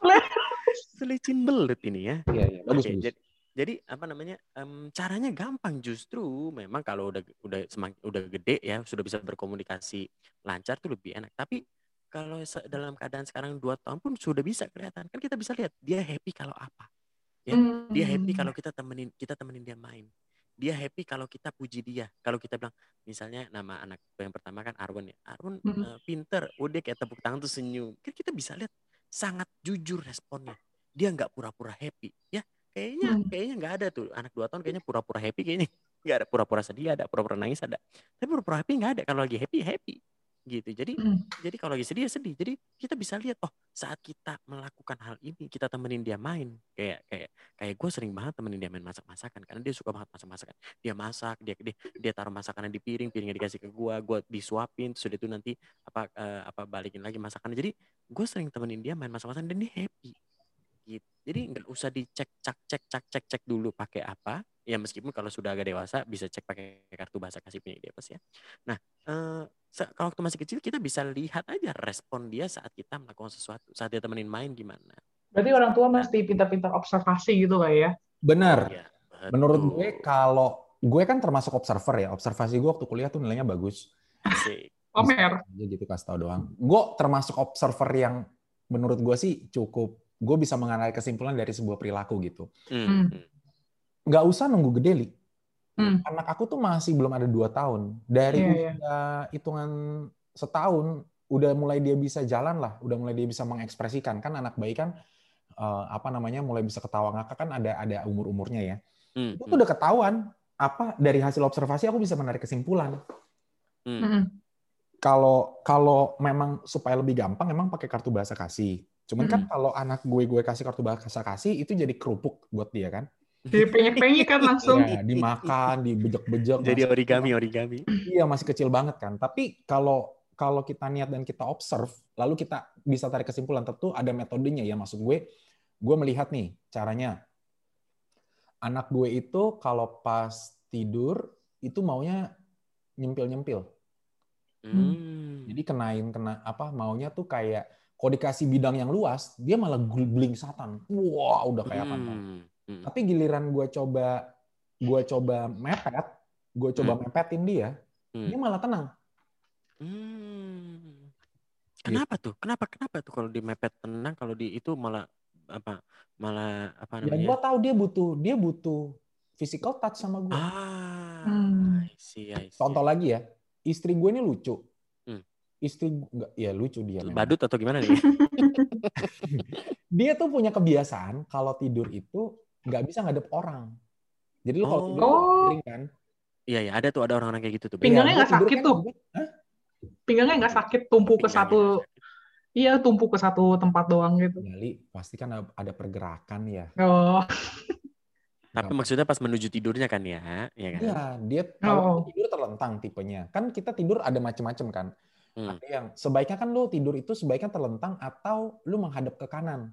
selicin belut ini ya. Iya, iya. Bagus, Oke, bagus. jadi, jadi apa namanya em, caranya gampang justru memang kalau udah udah semakin udah gede ya sudah bisa berkomunikasi lancar tuh lebih enak. Tapi kalau dalam keadaan sekarang dua tahun pun sudah bisa kelihatan. Kan kita bisa lihat dia happy kalau apa ya. Dia happy Hmm. kalau kita temenin kita temenin dia main. Dia happy kalau kita puji dia. Kalau kita bilang misalnya nama anak yang pertama kan Arwen ya. Arwen Mm-mm. eh, pinter. Oh dia kayak tepuk tangan tuh senyum. Kan kita bisa lihat sangat jujur responnya. Dia nggak pura-pura happy ya kayaknya Hmm. kayaknya nggak ada tuh. Anak dua tahun kayaknya pura-pura happy kayaknya nggak ada pura-pura sedih ada pura-pura nangis ada. Tapi pura-pura happy nggak ada. Kalau lagi happy happy gitu. Jadi Hmm. jadi kalau lagi sedih ya sedih. Jadi kita bisa lihat oh saat kita melakukan hal ini kita temenin dia main. Kayak kayak kayak gue sering banget temenin dia main masak masakan karena dia suka banget masak masakan dia masak dia dia, dia taruh masakannya di piring piringnya dikasih ke gue gue disuapin. Terus udah itu nanti apa eh, apa balikin lagi masakannya. Jadi gue sering temenin dia main masak masakan dan dia happy gitu jadi nggak usah dicek cek cek cek cek cek dulu pakai apa ya meskipun kalau sudah agak dewasa bisa cek pakai kartu bahasa kasih punya dia ya nah eh, kalau waktu masih kecil kita bisa lihat aja respon dia saat kita melakukan sesuatu saat dia temenin main gimana Berarti orang tua mesti pintar-pintar observasi gitu lah ya. Benar. Iya, Menurut gue kalau gue kan termasuk observer ya. Observasi gue waktu kuliah tuh nilainya bagus. Asik. Omer. Aja gitu kasih tau doang. Gue termasuk observer yang menurut gue sih cukup. Gue bisa mengambil kesimpulan dari sebuah perilaku gitu. Hmm, Hmm. Nggak usah nunggu gede, Li. Hmm. Anak aku tuh masih belum ada dua tahun. Dari iya. usia hitungan setahun, udah mulai dia bisa jalan lah. Udah mulai dia bisa mengekspresikan. Kan anak bayi kan eh, apa namanya mulai bisa ketawa ngakak kan ada ada umur umurnya ya. Hmm, Itu hmm, tuh udah ketahuan. Apa dari hasil observasi aku bisa menarik kesimpulan. hmm. Hmm. kalau kalau memang supaya lebih gampang emang pakai kartu bahasa kasih. Cuman kan Mm-mm. kalau anak gue gue kasih kartu bahasa kasih itu jadi kerupuk buat dia kan. Jadi penyek-penyek kan langsung. Ya, dimakan, dibejek-bejek. Jadi masih- origami origami. Iya, masih kecil banget kan. Tapi kalau kalau kita niat dan kita observe, lalu kita bisa tarik kesimpulan tentu ada metodenya ya. Maksud gue, gue melihat nih caranya. Anak gue itu kalau pas tidur itu maunya nyempil-nyempil. Hmm. Jadi kenain kena apa maunya tuh kayak kalau dikasih bidang yang luas, dia malah guling satan. Wah, udah kayak apa? Hmm, hmm. Tapi giliran gue coba gue coba mepet, gue coba Hmm. mepetin dia, Hmm. dia malah tenang. Hmm. Kenapa tuh? Kenapa kenapa tuh kalau di mepet tenang kalau di itu malah apa malah apa Ya gue namanya? tahu dia butuh dia butuh physical touch sama gue. Ah, Hmm. I see, I see. Contoh lagi ya, istri gue ini lucu. Istri enggak ya lucu dia. memang. badut atau gimana nih? Dia tuh punya kebiasaan kalau tidur itu nggak bisa ngadep orang. Jadi lu kalau Oh. tidur Oh. miring kan. Iya ya, ada tuh ada orang-orang kayak gitu tuh. Pinggangnya Iya, nggak tidur sakit kan tuh. Hah? Pinggangnya nggak sakit, tumpuk ke satu, iya tumpuk ke satu tempat doang gitu. Gali, pasti kan ada- ada pergerakan ya. Oh, Tapi maksudnya pas menuju tidurnya kan ya, ya kan? Iya, dia kalau Oh. tidur terlentang tipenya. Kan kita tidur ada macam-macam kan. Hmm. Ada yang sebaiknya kan lu tidur itu sebaiknya terlentang atau lu menghadap ke kanan.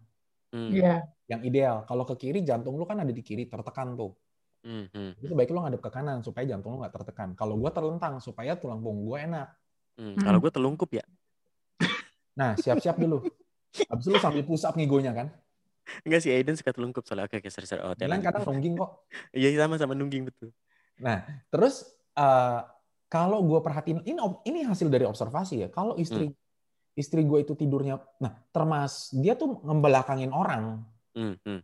Hmm, iya. Yang ideal. Kalau ke kiri jantung lu kan ada di kiri tertekan tuh. hmm, hmm, Jadi sebaiknya lu ngadep ke kanan supaya jantung lu nggak tertekan. Kalau gua terlentang supaya tulang punggung gua enak. hmm. Hmm. Kalau gue telungkup ya, Nah, siap-siap dulu. Habis lu sambil push up ngigonya kan. enggak sih Aiden suka telungkup soalnya oke oke sorry oh kadang nungging kok. Iya sama sama nungging betul. Terus eh, kalau gue perhatiin ini ini hasil dari observasi ya. Kalau istri istri gue itu tidurnya, nah termas dia tuh ngebelakangin orang Hmm, hmm.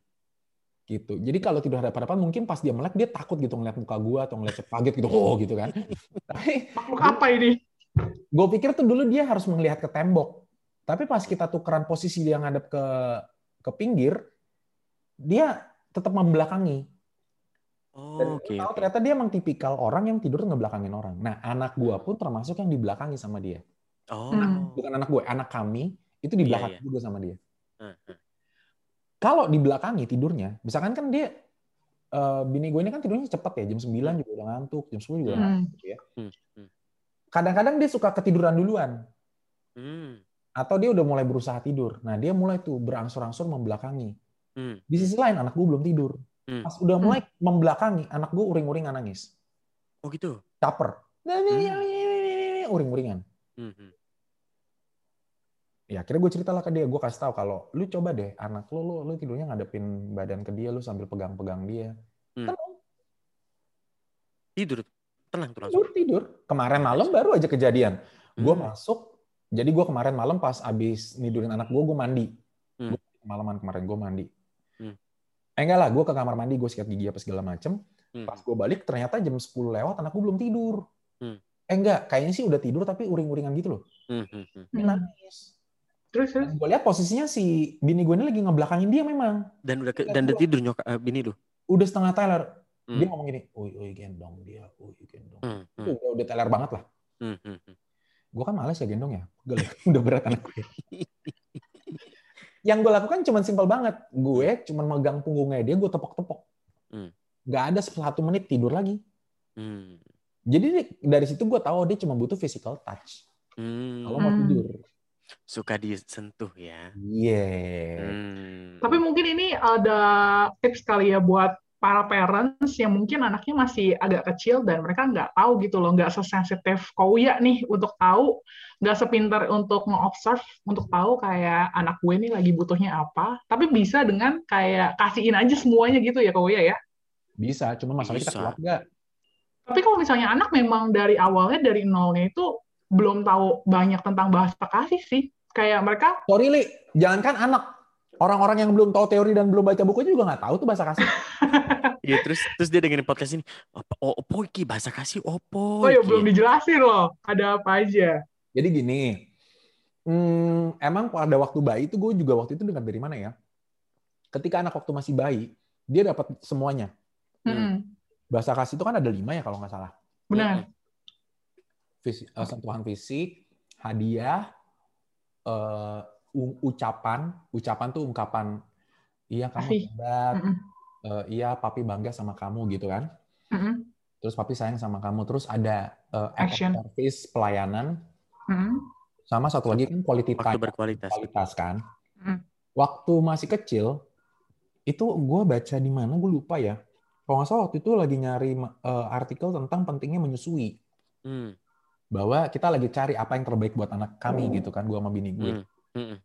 gitu. Jadi kalau tidur hadapan-hadapan mungkin pas dia melek dia takut gitu ngeliat muka gue atau ngeliat kaget gitu, oh gitu kan. Tapi Makhluk apa ini? gue pikir tuh dulu dia harus melihat ke tembok. Tapi pas kita tukeran posisi dia ngadep ke ke pinggir, dia tetap membelakangi. Dan Oh, gue oke. tahu oke. ternyata dia emang tipikal orang yang tidur ngebelakangin orang. Nah, anak gua pun termasuk yang dibelakangi sama dia. Oh. Hmm. Bukan anak gue, anak kami itu Iya, dibelakangi iya. juga sama dia. Hmm, hmm. Kalau dibelakangi tidurnya, misalkan kan dia eh, bini gue ini kan tidurnya cepet ya, jam 9 juga udah ngantuk, jam 10 juga udah Hmm. ngantuk gitu ya. Kadang-kadang dia suka ketiduran duluan Hmm, atau dia udah mulai berusaha tidur. Nah, dia mulai tuh berangsur-angsur membelakangi. hmm, Di sisi lain anak gue belum tidur. Hmm. Pas udah mulai membelakangi, anak gue uring-uringan nangis. Oh gitu. Caper. Uring-uringan. Hmm, hmm. Ya, akhirnya gue ceritalah ke dia, gue kasih tahu kalau lu coba deh anak lu, lu, lu tidurnya ngadepin badan ke dia, lu sambil pegang-pegang dia. Tidur. Tenang tuh langsung. Tidur, tidur. Kemarin malam baru aja kejadian. Gue Hmm. masuk, jadi gue kemarin malam pas abis nidurin anak gue, gue mandi. Hmm. Gua Malaman kemarin gue mandi. Hmm. Eh enggak lah, gue ke kamar mandi, gue sikat gigi apa segala macem. Hmm. Pas gue balik, ternyata jam 10 lewat, anak gue belum tidur. Hmm. Eh enggak, kayaknya sih udah tidur tapi uring-uringan gitu loh. Hmm, hmm, hmm. Dia Hmm. nangis. Terus terus. Gue lihat posisinya si bini gue ini lagi ngebelakangin dia memang. Dan udah ke- dan udah tidur nyokap eh, bini lu. Udah setengah teler. Hmm. Dia ngomong gini, oi, oi, gendong dia, oi, gendong. Hmm, hmm, udah, udah teler banget lah. hmm, hmm, hmm. Gue kan males ya gendong ya. Pegel ya. udah berat anak gue. Yang gue lakukan cuma simpel banget. Gue cuma megang punggungnya dia, gue tepok-tepok. Hmm. Gak ada satu menit tidur lagi. Hmm. Jadi di- dari situ gue tahu dia cuma butuh physical touch. Hmm. Kalau mau tidur. Suka disentuh ya. Iya. Hmm. Tapi mungkin ini ada tips kali ya buat para parents yang mungkin anaknya masih agak kecil dan mereka nggak tahu gitu loh, nggak sesensitif Kouya nih untuk tahu, nggak sepintar untuk nge-observe, untuk tahu kayak anak gue nih lagi butuhnya apa. Tapi bisa dengan kayak kasihin aja semuanya gitu ya Kouya ya. Bisa, cuma masalahnya kita kuat nggak? Tapi kalau misalnya anak memang dari awalnya dari nolnya itu belum tahu banyak tentang bahasa kasih sih. Kayak mereka Sorry, Li. Jangankan anak. Orang-orang yang belum tahu teori dan belum baca buku juga nggak tahu tuh bahasa kasih. Iya terus terus dia dengerin podcast ini. Apa oh, opo iki bahasa kasih opo. oh ya iki?" belum dijelasin loh, ada apa aja. Jadi gini, hmm, emang pada waktu bayi itu gue juga waktu itu dengar dari mana ya? Ketika anak waktu masih bayi, dia dapat semuanya. Mm-mm. Bahasa kasih itu kan ada lima ya kalau nggak salah. Benar. Fisi- eh, sentuhan fisik, hadiah, eh, ucapan, ucapan tuh ungkapan, iya kamu hebat, Mm-mm. eh, iya papi bangga sama kamu gitu kan. Mm-mm. Terus papi sayang sama kamu. Terus ada eh, of Action. service, pelayanan, Mm-mm. sama satu lagi kan quality Waktu time. berkualitas. kualitas kan. Hmm. Waktu masih kecil, itu gue baca di mana gue lupa ya. Kalau nggak salah waktu itu lagi nyari eh, artikel tentang pentingnya menyusui. Hmm. Bahwa kita lagi cari apa yang terbaik buat anak kami gitu kan, gue sama bini gue. Hmm. Hmm.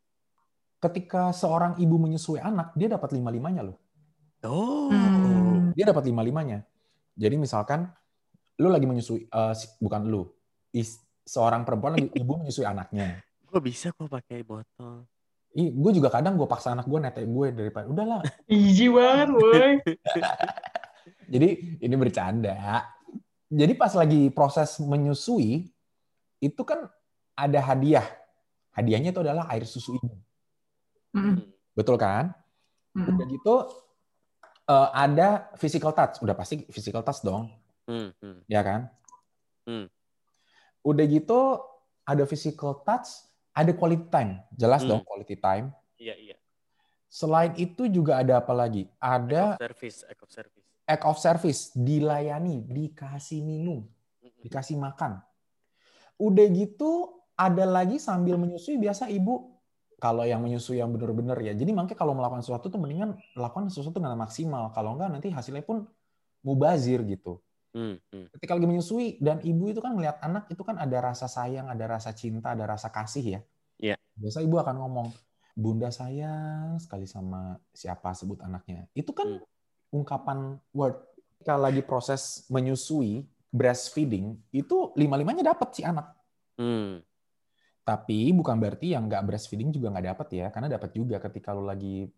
Ketika seorang ibu menyusui anak, dia dapat lima-limanya loh. Oh. Hmm. Dia dapat lima-limanya. Jadi misalkan, lu lagi menyusui, eh, si- bukan lu, is- seorang perempuan lagi ibu menyusui anaknya. Gue bisa kok pakai botol. Ih, gue juga kadang gue paksa anak gue netek gue daripada udahlah Easy banget, boy. Jadi ini bercanda. Jadi pas lagi proses menyusui, itu kan ada hadiah. Hadiahnya itu adalah air susu ibu. Mm-mm. Betul kan? Mm-mm. Udah gitu eh, ada physical touch. Udah pasti physical touch dong. Hmm. ya kan? Hmm. Udah gitu ada physical touch, ada quality time. Jelas Hmm. dong quality time. Iya iya. Selain itu juga ada apa lagi? Ada Act of service. Act of service. act of service, dilayani, dikasih minum. Hmm. dikasih makan. Udah gitu ada lagi sambil menyusui biasa ibu kalau yang menyusui yang benar-benar ya. Jadi makanya kalau melakukan sesuatu tuh mendingan lakukan sesuatu dengan maksimal. Kalau enggak nanti hasilnya pun mubazir gitu. Hmm. Hmm. Ketika lagi menyusui dan ibu itu kan melihat anak itu kan ada rasa sayang, ada rasa cinta, ada rasa kasih ya. Iya. Biasa ibu akan ngomong, "Bunda sayang sekali sama siapa sebut anaknya." Itu kan ungkapan word. Ketika lagi proses menyusui, breastfeeding, itu lima-limanya dapat si anak. Hmm. Tapi bukan berarti yang nggak breastfeeding juga nggak dapat ya, karena dapat juga ketika lu lagi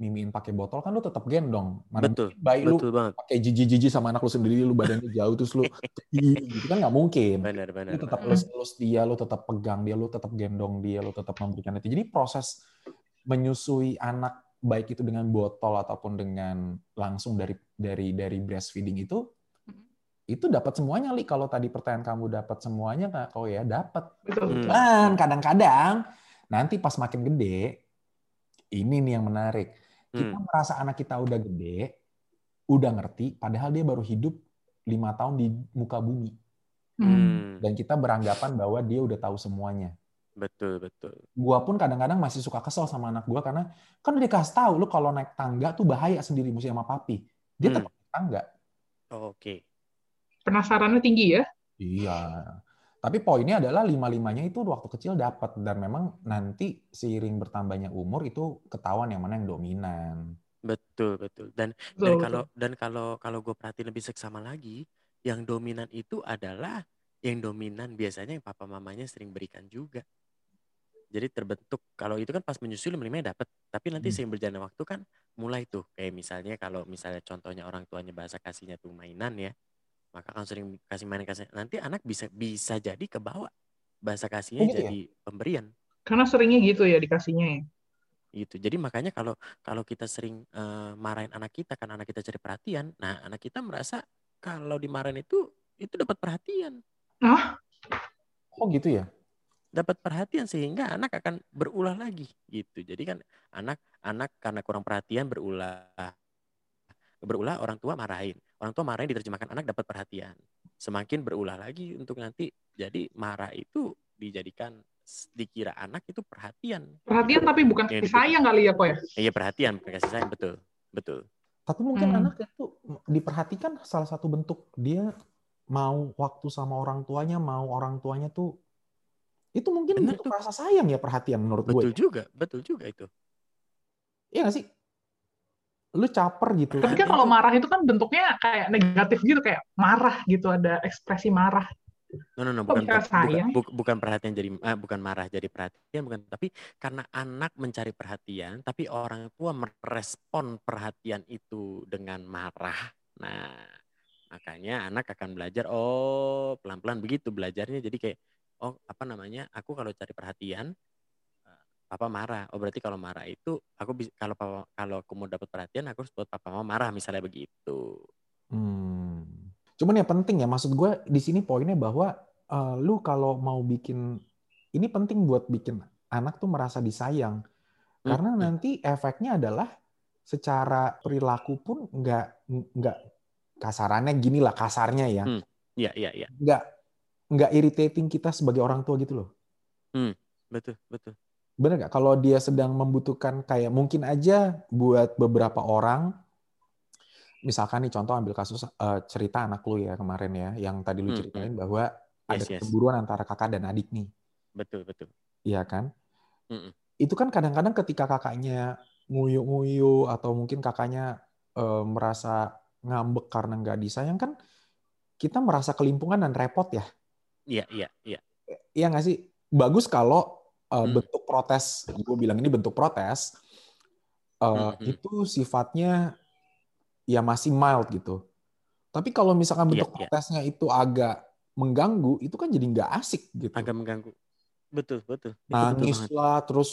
mimiin pakai botol kan lu tetap gendong. Mana Betul. bayi lu banget. pakai jiji-jiji sama anak lu sendiri, lu badannya jauh terus lu gitu kan nggak mungkin. Benar benar. Lu tetap elus-elus dia, lu tetap pegang dia, lu tetap gendong dia, lu tetap memberikan itu. Jadi proses menyusui anak baik itu dengan botol ataupun dengan langsung dari dari dari breastfeeding itu itu dapat semuanya li kalau tadi pertanyaan kamu dapat semuanya nggak kau ya dapat Betul. Hmm. dan kadang-kadang nanti pas makin gede ini nih yang menarik kita Hmm. merasa anak kita udah gede udah ngerti padahal dia baru hidup lima tahun di muka bumi Hmm. Dan kita beranggapan bahwa dia udah tahu semuanya Betul betul. gua pun kadang-kadang masih suka kesel sama anak gua karena kan udah dikasih tahu lu kalau naik tangga tuh bahaya sendiri mesti sama papi dia Hmm. tetap naik tangga Oh, Oke. Penasarannya tinggi ya? Iya. Tapi poinnya adalah lima-limanya itu waktu kecil dapat dan memang nanti seiring bertambahnya umur itu ketahuan yang mana yang dominan. Betul betul. Dan dan Betul, kalau dan kalau kalau gue perhatiin lebih seksama lagi, yang dominan itu adalah yang dominan biasanya yang papa mamanya sering berikan juga. Jadi terbentuk kalau itu kan pas menyusui memang dapat, tapi nanti Hmm. sering berjalan waktu kan mulai tuh kayak misalnya kalau misalnya contohnya orang tuanya bahasa kasihnya tuh mainan ya, maka kan sering kasih mainan kasih nanti anak bisa bisa jadi kebawa bahasa kasihnya Oh, gitu ya? jadi pemberian Karena seringnya gitu ya dikasihnya ya. gitu. Jadi makanya kalau kalau kita sering eh, marahin anak kita kan anak kita cari perhatian, nah anak kita merasa kalau dimarahin itu itu dapat perhatian, Oh gitu ya? dapat perhatian sehingga anak akan berulah lagi gitu. Jadi kan anak anak karena kurang perhatian berulah berulah orang tua marahin, orang tua marahin diterjemahkan anak dapat perhatian. Semakin berulah lagi untuk nanti jadi marah itu dijadikan dikira anak itu perhatian. Perhatian tapi bukan Yang kasih sayang kali ya kok ya. Iya perhatian, bukan kasih sayang betul, betul. Tapi mungkin Hmm. anak itu diperhatikan salah satu bentuk dia mau waktu sama orang tuanya, mau orang tuanya tuh itu mungkin Bener bentuk tuh. rasa sayang ya perhatian menurut gue. Betul juga, betul juga itu. Iya gak sih? Lu caper gitu. Tapi kan kalau marah itu kan bentuknya kayak negatif gitu, kayak marah gitu, ada ekspresi marah. No, no, no, bukan, bukan, bukan perhatian jadi, eh, bukan marah jadi perhatian, bukan. Tapi karena anak mencari perhatian, tapi orang tua merespon perhatian itu dengan marah. Nah, makanya anak akan belajar, oh pelan-pelan begitu belajarnya. Jadi kayak, oh apa namanya, aku kalau cari perhatian, papa marah. Oh berarti kalau marah itu, aku bisa, kalau papa, kalau aku mau dapat perhatian, aku harus buat papa mama marah, misalnya begitu. Hmm. Cuman ya penting ya, maksud gue di sini poinnya bahwa eh, lu kalau mau bikin ini penting buat bikin anak tuh merasa disayang, karena Hmm. nanti efeknya adalah secara perilaku pun nggak nggak kasarannya gini lah kasarnya ya, Hmm. Iya, iya, iya. nggak nggak irritating kita sebagai orang tua gitu loh. Betul, betul. Bener nggak? Kalau dia sedang membutuhkan kayak mungkin aja buat beberapa orang, misalkan nih contoh ambil kasus eh, cerita anak lu ya kemarin ya, yang tadi lu Hmm, ceritain bahwa ada Yes, yes. antara kakak dan adik nih, Betul, betul. iya kan? Mm-mm. Itu kan kadang-kadang ketika kakaknya nguyu-nguyu atau mungkin kakaknya eh, merasa ngambek karena nggak disayang kan, kita merasa kelimpungan dan repot ya. Iya, iya, iya. Iya nggak sih? Bagus kalau uh, Hmm. bentuk protes, gue bilang ini bentuk protes, uh, Mhm. itu sifatnya ya masih mild gitu. Tapi kalau misalkan Iya, bentuk iya. protesnya itu agak mengganggu, itu kan jadi nggak asik gitu. agak mengganggu. Betul, betul. Itu betul Nangis banget. lah, terus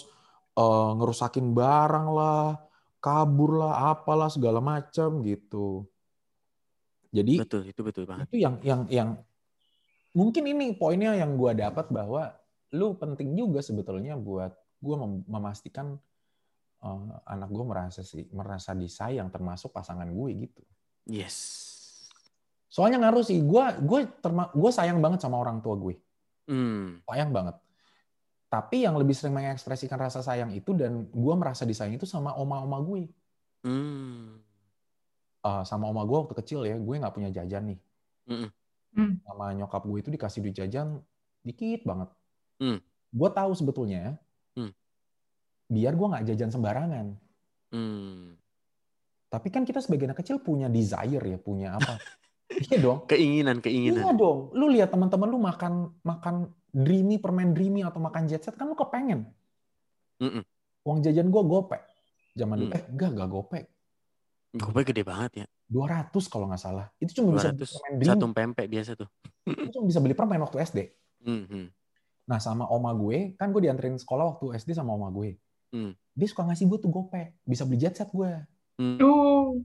uh, ngerusakin barang lah, kabur lah, apalah segala macam gitu. Jadi Betul, itu betul banget. itu yang yang yang mungkin ini poinnya yang gue dapat bahwa lu penting juga sebetulnya buat gue memastikan eh, anak gue merasa sih merasa disayang termasuk pasangan gue gitu Yes. soalnya ngaruh sih gue gue terma gue sayang banget sama orang tua gue Hmm. sayang banget tapi yang lebih sering mengekspresikan rasa sayang itu dan gue merasa disayang itu sama oma-oma gue Hmm. Eh, sama oma gue waktu kecil ya gue nggak punya jajan nih. Hmm. sama nyokap gue itu dikasih duit jajan dikit banget. Hmm. Gue tahu sebetulnya Hmm. biar gue nggak jajan sembarangan. Hmm. Tapi kan kita sebagai anak kecil punya desire ya, punya apa? iya dong. Keinginan, Iya keinginan. dong. Lu lihat teman-teman lu makan makan dreamy, permen dreamy atau makan jet set kan lu kepengen. Mm-mm. Uang jajan gue gopek. Zaman dulu Hmm. eh enggak enggak gopek. Gue gede banget ya. 200 kalau nggak salah. Itu cuma bisa beli 200 permen dreamy. satu pempek biasa tuh. Itu cuma bisa beli permen waktu SD. Mhm. Nah sama oma gue, kan gue dianterin sekolah waktu SD sama oma gue. Hmm. Dia suka ngasih gue tuh gopek, bisa beli jet set gue. Hmm. Duh.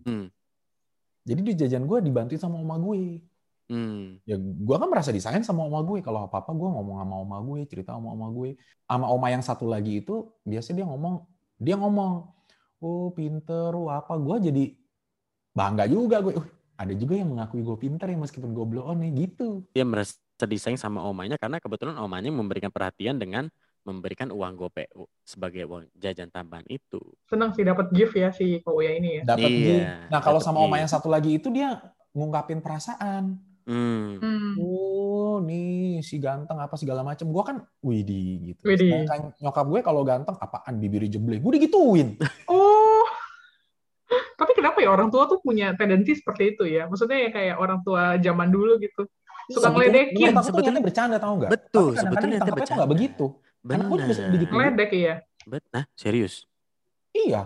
Jadi di jajan gue dibantuin sama oma gue. Hmm. Ya gue kan merasa disayang sama oma gue. Kalau apa-apa gue ngomong sama oma gue, cerita sama oma gue. Sama oma yang satu lagi itu, biasanya dia ngomong, dia ngomong, oh pinter, oh apa. Gue jadi bangga juga gue. Uh, ada juga yang mengakui gue pinter ya meskipun gue blow on nih, gitu. Dia merasa disayang sama omanya karena kebetulan omanya memberikan perhatian dengan memberikan uang gope sebagai uang jajan tambahan itu. Senang sih dapat gift ya si Kak Uya ini ya. Dapat Iya, gift. Nah kalau sama oma gift. yang satu lagi itu dia ngungkapin perasaan. Hmm. Hmm. Oh, nih si ganteng apa segala macem. Gue kan, widih gitu. Widih. Sedangkan nyokap gue kalau ganteng, apaan bibirnya jeblek. Gue digituin. Oh. Tapi kenapa ya orang tua tuh punya tendensi seperti itu ya. Maksudnya ya kayak orang tua zaman dulu gitu. Suka ngeledekin. Sebetulnya- bercanda tau nggak? Betul, Tapi sebetulnya tuh bercanda. nggak begitu. Anak gue juga Benar. digituin. Ngeledek ya. Bet, nah serius. Iya.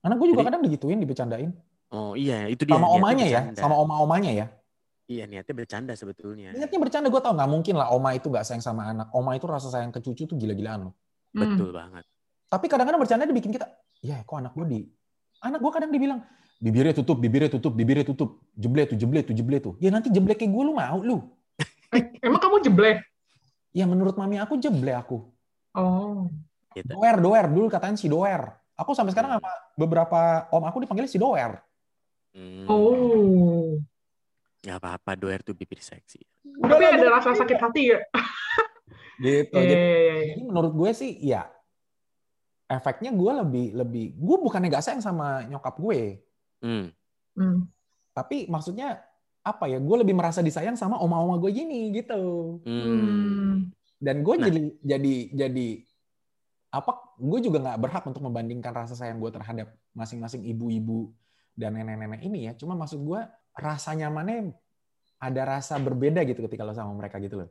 Anak gue juga Jadi- kadang digituin, dibecandain. Oh iya, itu dia. Sama niatnya omanya ya, sama oma-omanya ya. Iya niatnya bercanda sebetulnya. Niatnya bercanda gue tau nggak mungkin lah oma itu nggak sayang sama anak. Oma itu rasa sayang ke cucu tuh gila-gilaan loh. Hmm. Betul banget. Tapi kadang-kadang bercanda dibikin kita, ya kok anak gue di... Anak gue kadang dibilang, bibirnya tutup, bibirnya tutup, bibirnya tutup. Jeble tuh, jeble tuh, jeble tuh. Ya nanti jeble kayak gue lu mau lu. Eh, emang kamu jebleh? Ya menurut mami aku jeble aku. Oh. Gitu. Doer, doer. Dulu katanya si doer. Aku sampai sekarang sama beberapa om aku dipanggil si doer. Hmm. Oh. Gak apa-apa, doer tuh bibir seksi. Tapi ada rasa sakit hati ya? Gitu. Jadi, iya, iya, iya. jadi menurut gue sih ya efeknya gue lebih lebih gue bukannya gak sayang sama nyokap gue, Hmm. Hmm. tapi maksudnya apa ya? Gue lebih merasa disayang sama oma-oma gue gini gitu. Hmm. Dan gue Nah. jadi jadi jadi apa? Gue juga nggak berhak untuk membandingkan rasa sayang gue terhadap masing-masing ibu-ibu dan nenek-nenek ini ya. Cuma maksud gue rasa nyamannya ada rasa berbeda gitu ketika lo sama mereka gitu loh.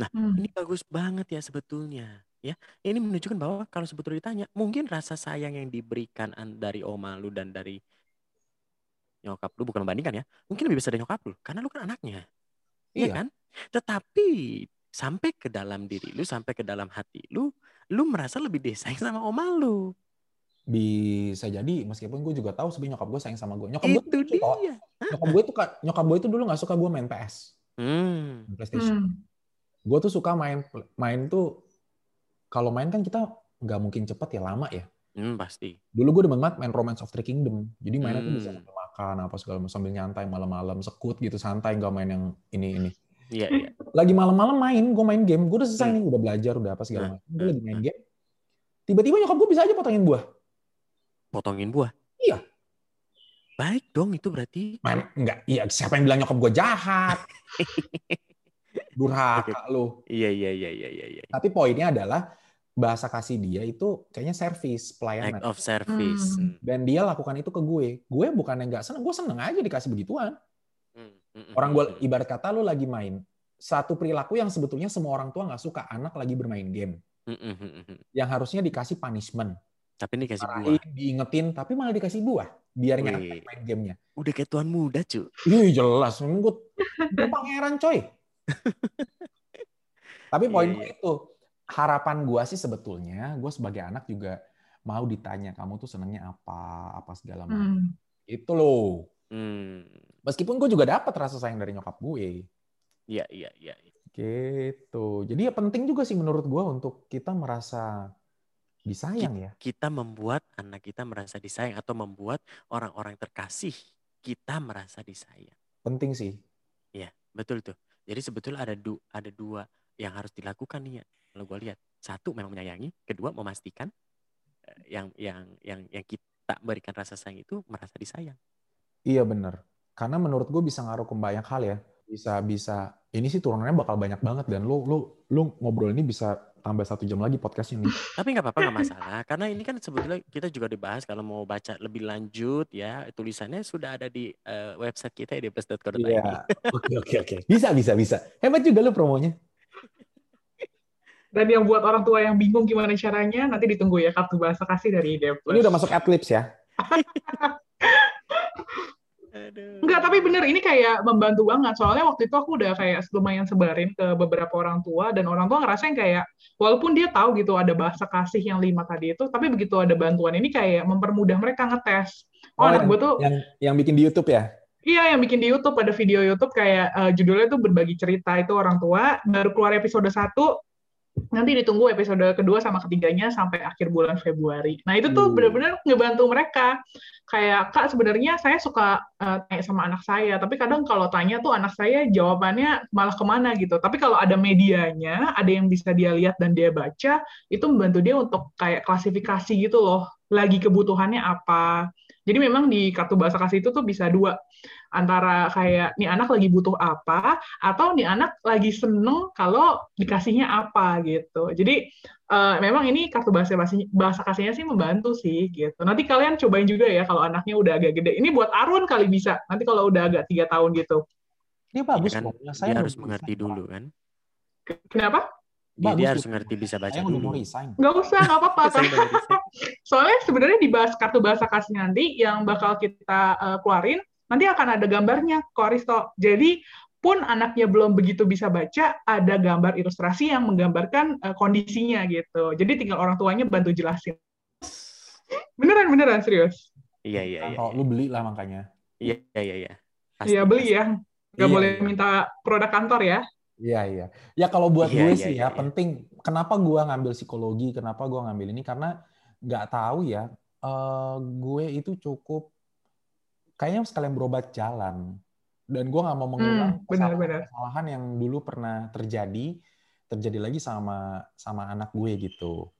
Hmm. Ini bagus banget ya sebetulnya. Ya, ini menunjukkan bahwa kalau sebetulnya ditanya, mungkin rasa sayang yang diberikan an- dari oma lu dan dari nyokap lu bukan membandingkan ya, mungkin lebih besar dari nyokap lu karena lu kan anaknya. Iya Iya. kan? Tetapi sampai ke dalam diri lu, sampai ke dalam hati lu, lu merasa lebih disayang sama oma lu. Bisa jadi meskipun gue juga tahu sebenarnya nyokap gue sayang sama gue. Nyokap gue Itu tuh lucu kok. dia. Nyokap gue tuh nyokap gue itu dulu nggak suka gue main PS, Hmm. main PlayStation. Hmm. Gue tuh suka main main tuh kalau main kan kita nggak mungkin cepet ya lama ya. Hmm, pasti. Dulu gue demen banget main Romance of Three Kingdom. Jadi mainnya tuh bisa Hmm. Makan apa segala macam sambil nyantai malam-malam sekut gitu santai nggak main yang ini ini. Iya, iya. Lagi malam-malam main, gue main game. Gue udah selesai Hmm. nih, udah belajar, udah apa segala Hmm. macam. Gue lagi main game. Tiba-tiba nyokap gue bisa aja potongin buah. Potongin buah. Iya. Baik dong itu berarti. Main enggak? Iya, siapa yang bilang nyokap gue jahat? Durhaka lu. Iya, iya, iya, iya, iya, iya. Tapi poinnya adalah bahasa kasih dia itu kayaknya service pelayanan. Act of service. Hmm. Dan dia lakukan itu ke gue. Gue bukan yang nggak seneng, gue seneng aja dikasih begituan. Hmm, hmm, hmm, Orang gue hmm, hmm. ibarat kata lu lagi main satu perilaku yang sebetulnya semua orang tua nggak suka anak lagi bermain game, Hmm, hmm, hmm, hmm. yang harusnya dikasih punishment, Tapi ini kasih buah. diingetin, tapi malah dikasih buah biar nyantai main gamenya. Udah kayak tuan muda, cu. Ih jelas, memang gue, pangeran coy. Tapi poin Iya, iya. itu harapan gue sih sebetulnya gue sebagai anak juga mau ditanya kamu tuh senengnya apa, apa segala macam. Hmm. Itu loh. Hmm. Meskipun gue juga dapat rasa sayang dari nyokap gue. Iya, iya, iya. Gitu. Jadi ya penting juga sih menurut gue untuk kita merasa disayang ya. Kita membuat anak kita merasa disayang atau membuat orang-orang terkasih kita merasa disayang. Penting sih. Iya, betul tuh. Jadi sebetulnya ada du ada dua yang harus dilakukan nih ya. Kalau gue lihat, satu memang menyayangi, kedua memastikan eh, yang yang yang yang kita berikan rasa sayang itu merasa disayang. Iya bener. Karena menurut gue bisa ngaruh ke banyak hal ya. Bisa bisa ini sih turunannya bakal banyak banget dan lu lu lu ngobrol ini bisa tambah satu jam lagi podcastnya nih. Tapi nggak apa-apa nggak masalah, karena ini kan sebetulnya kita juga dibahas kalau mau baca lebih lanjut ya tulisannya sudah ada di eh, website kita edepes.co.id. Iya. Oke oke oke. Bisa bisa bisa. Hebat juga lu promonya. Dan yang buat orang tua yang bingung gimana caranya, nanti ditunggu ya kartu bahasa kasih dari Ide Ini udah masuk adlibs ya. Aduh. Enggak, tapi bener ini kayak membantu banget. Soalnya waktu itu aku udah kayak lumayan sebarin ke beberapa orang tua dan orang tua ngerasain kayak walaupun dia tahu gitu ada bahasa kasih yang lima tadi itu, tapi begitu ada bantuan ini kayak mempermudah mereka ngetes. Oh, Oh, anak yang, gue tuh yang yang bikin di YouTube ya. Iya, yang bikin di YouTube ada video YouTube kayak eh, judulnya tuh berbagi cerita itu orang tua baru keluar episode 1 nanti ditunggu episode kedua sama ketiganya sampai akhir bulan Februari. Nah itu tuh Hmm. benar-benar ngebantu mereka. Kayak kak sebenarnya saya suka eh, tanya sama anak saya, tapi kadang kalau tanya tuh anak saya jawabannya malah ke mana gitu. Tapi kalau ada medianya, ada yang bisa dia lihat dan dia baca, itu membantu dia untuk kayak klasifikasi gitu loh. Lagi kebutuhannya apa, Jadi memang di kartu bahasa kasih itu tuh bisa dua antara kayak nih anak lagi butuh apa atau nih anak lagi seneng kalau dikasihnya apa gitu. Jadi uh, memang ini kartu bahasa kasih bahasa kasihnya sih membantu sih gitu. Nanti kalian cobain juga ya kalau anaknya udah agak gede. Ini buat Arun kali bisa. Nanti kalau udah agak tiga tahun gitu. Ini bagus ya kan, kok. Saya dia harus mengerti dulu kan. Kenapa? Ya, dia harus ngerti bisa baca dulu. Gak usah, gak apa-apa. Soalnya sebenarnya di bahas kartu bahasa kasih nanti yang bakal kita uh, keluarin, nanti akan ada gambarnya, Koristo. Jadi pun anaknya belum begitu bisa baca, ada gambar ilustrasi yang menggambarkan uh, kondisinya gitu. Jadi tinggal orang tuanya bantu jelasin. Beneran, beneran, serius. Iya, iya, iya. Kalau lu beli lah makanya. Iya, iya, iya. Iya, beli ya. Gak iya, boleh iya. minta produk kantor ya. Iya iya. Ya kalau buat iya, gue iya, sih iya, ya iya. penting. Kenapa gue ngambil psikologi? Kenapa gue ngambil ini? Karena nggak tahu ya. Uh, gue itu cukup kayaknya sekalian berobat jalan. Dan gue nggak mau mengulang hmm, benar, benar. kesalahan yang dulu pernah terjadi, terjadi lagi sama sama anak gue gitu.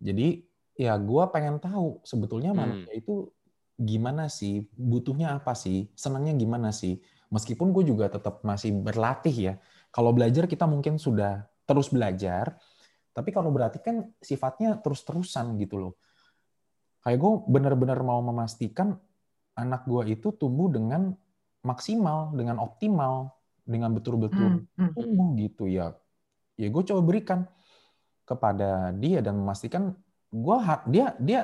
Jadi ya gue pengen tahu sebetulnya hmm. manusia itu gimana sih, butuhnya apa sih, senangnya gimana sih. Meskipun gue juga tetap masih berlatih ya kalau belajar kita mungkin sudah terus belajar, tapi kalau berarti kan sifatnya terus-terusan gitu loh. Kayak gue benar-benar mau memastikan anak gue itu tumbuh dengan maksimal, dengan optimal, dengan betul-betul hmm, hmm. tumbuh gitu ya. Ya gue coba berikan kepada dia dan memastikan gue dia dia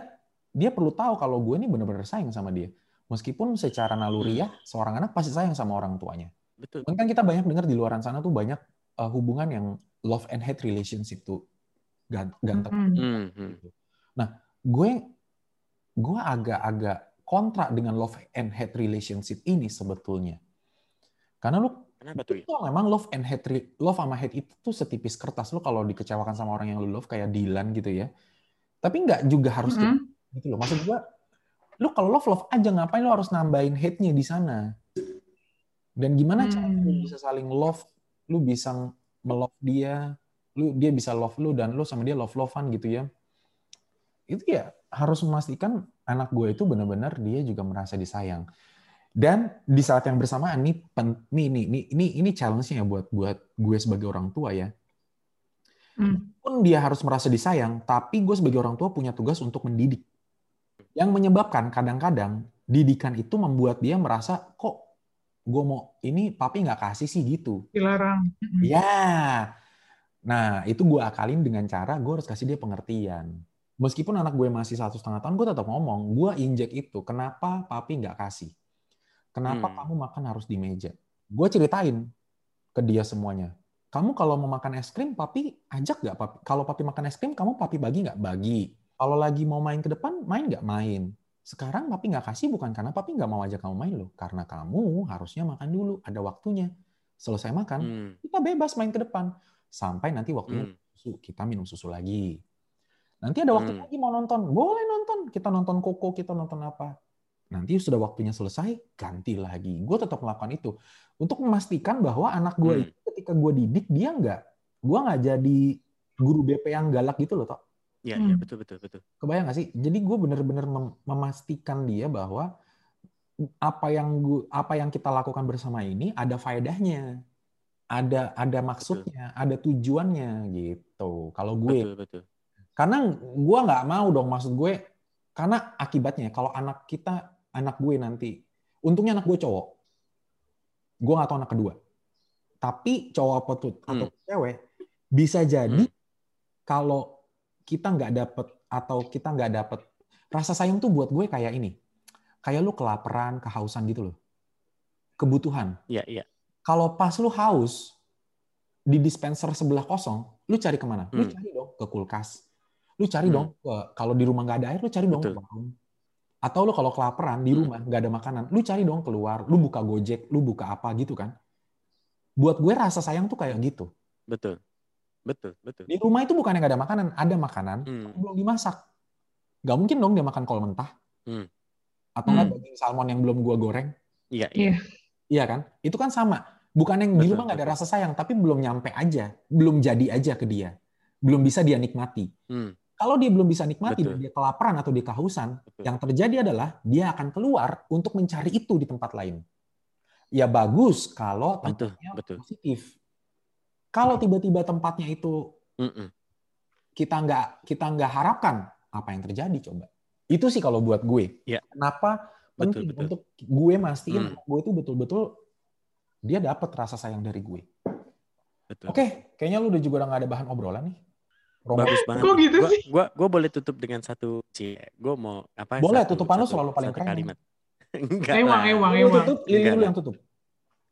dia perlu tahu kalau gue ini benar-benar sayang sama dia. Meskipun secara naluriah seorang anak pasti sayang sama orang tuanya. Betul. Kan kita banyak dengar di luar sana tuh banyak uh, hubungan yang love and hate relationship tuh ganteng. Mm -hmm. Nah, gue gue agak-agak kontra dengan love and hate relationship ini sebetulnya. Karena lu Kenapa tuh? Itu memang love and hate love sama hate itu tuh setipis kertas lu kalau dikecewakan sama orang yang lu love kayak Dylan gitu ya. Tapi nggak juga harus mm -hmm. gitu loh. Maksud gue lu kalau love love aja ngapain lu harus nambahin hate-nya di sana? Dan gimana hmm. cara lu bisa saling love, lu bisa melove dia, lu dia bisa love lu dan lu sama dia love-lovean gitu ya. Itu ya harus memastikan anak gue itu benar-benar dia juga merasa disayang. Dan di saat yang bersamaan nih nih nih ini ini ini challenge-nya ya buat buat gue sebagai orang tua ya. Hmm. Pun dia harus merasa disayang, tapi gue sebagai orang tua punya tugas untuk mendidik. Yang menyebabkan kadang-kadang didikan itu membuat dia merasa kok gue mau ini papi nggak kasih sih gitu. Dilarang. Ya. Nah itu gue akalin dengan cara gue harus kasih dia pengertian. Meskipun anak gue masih satu setengah tahun, gue tetap ngomong, gue injek itu. Kenapa papi nggak kasih? Kenapa hmm. kamu makan harus di meja? Gue ceritain ke dia semuanya. Kamu kalau mau makan es krim, papi ajak nggak papi? Kalau papi makan es krim, kamu papi bagi nggak? Bagi. Kalau lagi mau main ke depan, main nggak? Main. Sekarang papi nggak kasih bukan karena papi nggak mau ajak kamu main loh. Karena kamu harusnya makan dulu, ada waktunya. Selesai makan, hmm. kita bebas main ke depan. Sampai nanti waktunya hmm. susu, kita minum susu lagi. Nanti ada waktu hmm. lagi mau nonton, boleh nonton. Kita nonton Koko, kita nonton apa. Nanti sudah waktunya selesai, ganti lagi. Gue tetap melakukan itu. Untuk memastikan bahwa anak gue hmm. itu ketika gue didik, dia nggak, gue nggak jadi guru BP yang galak gitu loh, toh Iya, hmm. ya, betul betul betul. Kebayang gak sih? Jadi gue bener-bener mem memastikan dia bahwa apa yang gua, apa yang kita lakukan bersama ini ada faedahnya, ada ada maksudnya, betul. ada tujuannya gitu. Kalau gue, betul, betul. Karena gue nggak mau dong maksud gue, karena akibatnya kalau anak kita, anak gue nanti, untungnya anak gue cowok, gue nggak tahu anak kedua, tapi cowok apa tuh atau hmm. cewek bisa jadi hmm. kalau kita nggak dapet atau kita nggak dapet rasa sayang tuh buat gue kayak ini. Kayak lu kelaparan kehausan gitu loh. Kebutuhan. Iya iya. Kalau pas lu haus di dispenser sebelah kosong lu cari ke mana? Hmm. lu cari dong ke kulkas lu cari hmm. dong kalau di rumah nggak ada air lu cari dong Betul. warung atau lu kalau kelaparan di hmm. rumah nggak ada makanan lu cari dong keluar lu buka gojek lu buka apa gitu kan buat gue rasa sayang tuh kayak gitu betul Betul, betul. Di rumah itu bukan yang nggak ada makanan, ada makanan, hmm. belum dimasak. Gak mungkin dong dia makan kol mentah. Hmm. Atau nggak hmm. daging salmon yang belum gua goreng. Iya, iya. Iya kan? Itu kan sama. Bukan yang betul, di rumah nggak ada rasa sayang, tapi belum nyampe aja, belum jadi aja ke dia, belum bisa dia nikmati. Hmm. Kalau dia belum bisa nikmati Betul. dan dia kelaparan atau dia kehausan, Betul. yang terjadi adalah dia akan keluar untuk mencari itu di tempat lain. Ya bagus kalau tempatnya betul. positif. Kalau tiba-tiba tempatnya itu Mm-mm. kita nggak kita nggak harapkan, apa yang terjadi coba? Itu sih kalau buat gue. Iya. Kenapa Betul, penting betul. untuk gue mastiin anak gue itu betul-betul dia dapat rasa sayang dari gue. Betul. Oke, kayaknya lu udah juga udah nggak ada bahan obrolan nih. Romo, Bagus banget. Kok gitu gua, sih? Gua, gua boleh tutup dengan satu cie. Gua mau apa? Boleh, satu- tutupan lu satu- selalu paling keren. Kalimat. Enggak emang, Lu emang. tutup, Lili Enggak dulu yang tutup.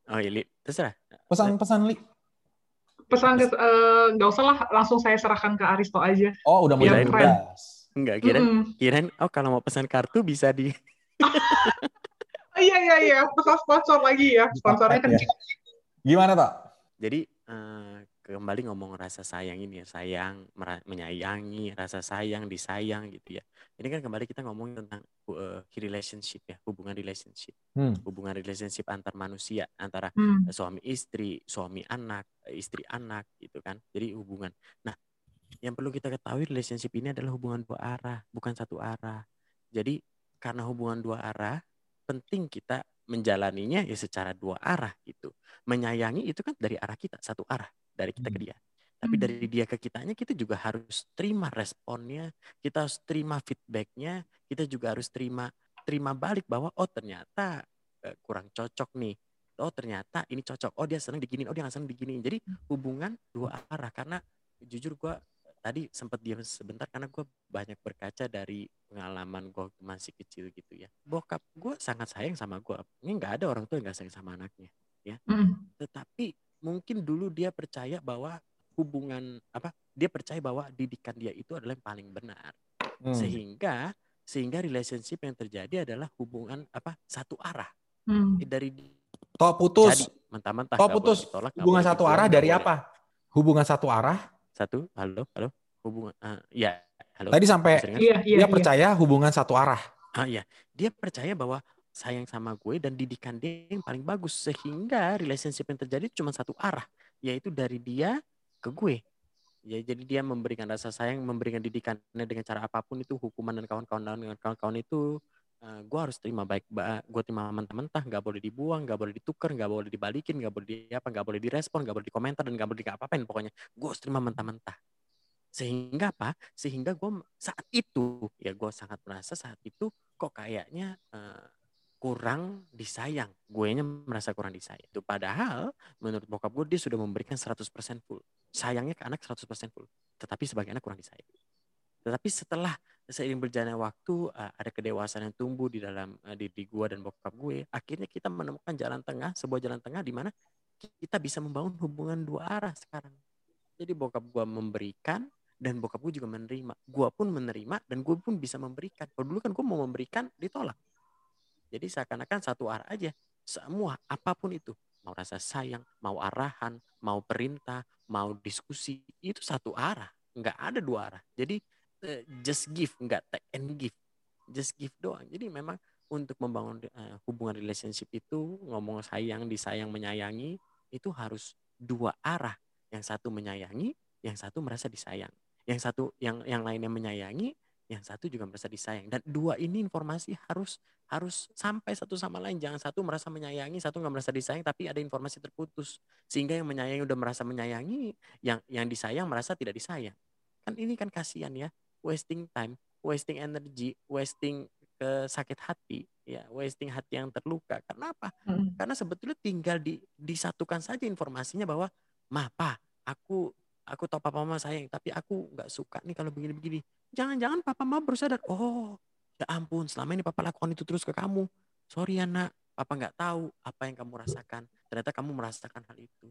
Oh iya, Li. terserah. Pesan-pesan Li. Pesan ke eh, nggak usah lah, langsung saya serahkan ke Aristo aja. Oh, udah mulai Yang keren. bebas. Enggak, kirain, Mm-mm. kirain oh kalau mau pesan kartu bisa di Oh, Iya iya iya, pesan sponsor lagi ya. Sponsornya kan Ya. Gimana, Tok? Jadi kembali ngomong rasa sayang ini ya, sayang, menyayangi, rasa sayang, disayang gitu ya. Ini kan kembali kita ngomong tentang eh, relationship ya, hubungan relationship, Hmm. hubungan relationship antar manusia, antara Hmm. suami istri, suami anak, istri anak gitu kan. Jadi hubungan. Nah, yang perlu kita ketahui relationship ini adalah hubungan dua arah, bukan satu arah. Jadi karena hubungan dua arah, penting kita menjalaninya ya secara dua arah gitu. Menyayangi itu kan dari arah kita, satu arah, dari kita ke Hmm. dia. Tapi Hmm. dari dia ke kitanya kita juga harus terima responnya, kita harus terima feedbacknya, kita juga harus terima terima balik bahwa oh ternyata eh, kurang cocok nih. Oh ternyata ini cocok. Oh dia senang diginiin. Oh dia nggak senang diginiin. Jadi hubungan dua arah. Karena jujur gue tadi sempat diam sebentar karena gue banyak berkaca dari pengalaman gue masih kecil gitu ya. Bokap gue sangat sayang sama gue ini nggak ada orang tua yang nggak sayang sama anaknya Mm. tetapi mungkin dulu dia percaya bahwa hubungan apa dia percaya bahwa didikan dia itu adalah yang paling benar Hmm. sehingga sehingga relationship yang terjadi adalah hubungan apa satu arah Hmm. dari Tok putus. jadi mentah-mentah boleh putus. ditolak, nggak Hubungan satu arah dari boleh- apa? Hubungan satu arah. satu halo halo hubungan eh, ya halo Tadi sampai? Iya iya. dia iya. percaya hubungan satu arah. ah iya dia percaya bahwa sayang sama gue dan didikan dia yang paling bagus. Sehingga relationship yang terjadi cuma satu arah yaitu dari dia ke gue. Ya jadi dia memberikan rasa sayang memberikan didikannya dengan cara apa pun itu hukuman dan kawan-kawan dengan kawan-kawan itu eh, gue harus terima baik ba- gue terima mentah-mentah. Nggak boleh dibuang nggak boleh ditukar nggak boleh dibalikin nggak boleh di apa nggak boleh direspon nggak boleh dikomentar dan nggak boleh di apa-apain pokoknya. Gue harus terima mentah-mentah. Sehingga apa? Sehingga gue saat itu ya gue sangat merasa saat itu kok kayaknya eh, kurang disayang gue nya merasa kurang disayang itu padahal menurut bokap gue dia sudah memberikan 100% full sayangnya ke anak 100% full tetapi sebagai anak kurang disayang tetapi setelah seiring berjalannya waktu eh, ada kedewasaan yang tumbuh di dalam eh, diri gue dan bokap gue akhirnya kita menemukan jalan tengah sebuah jalan tengah di mana kita bisa membangun hubungan dua arah sekarang jadi bokap gue memberikan dan bokap gue juga menerima. Gue pun menerima dan gue pun bisa memberikan. Kalau dulu kan gue mau memberikan ditolak. Jadi seakan-akan satu arah aja. Semua apa pun itu. Mau rasa sayang, mau arahan, mau perintah, mau diskusi. Itu satu arah. Nggak ada dua arah. Jadi eh, just give, nggak take and give. Just give doang. Jadi memang untuk membangun eh, hubungan relationship itu ngomong sayang, disayang, menyayangi itu harus dua arah. Yang satu menyayangi, yang satu merasa disayang yang satu yang yang lainnya menyayangi yang satu juga merasa disayang. Dan dua ini informasi harus harus sampai satu sama lain. Jangan satu merasa menyayangi satu nggak merasa disayang tapi ada informasi terputus. Sehingga yang menyayangi udah merasa menyayangi yang yang disayang merasa tidak disayang. Kan ini kan kasihan ya. Wasting time wasting energy wasting ke sakit hati ya wasting hati yang terluka. Karena apa? Hmm. karena sebetulnya tinggal di, disatukan saja informasinya bahwa mah pak aku aku tahu papa mama sayang tapi aku nggak suka nih kalau begini-begini. Jangan-jangan papa mama baru sadar oh ya ampun selama ini papa lakukan itu terus ke kamu. Sorry ya nak papa nggak tahu apa yang kamu rasakan. Ternyata kamu merasakan hal itu.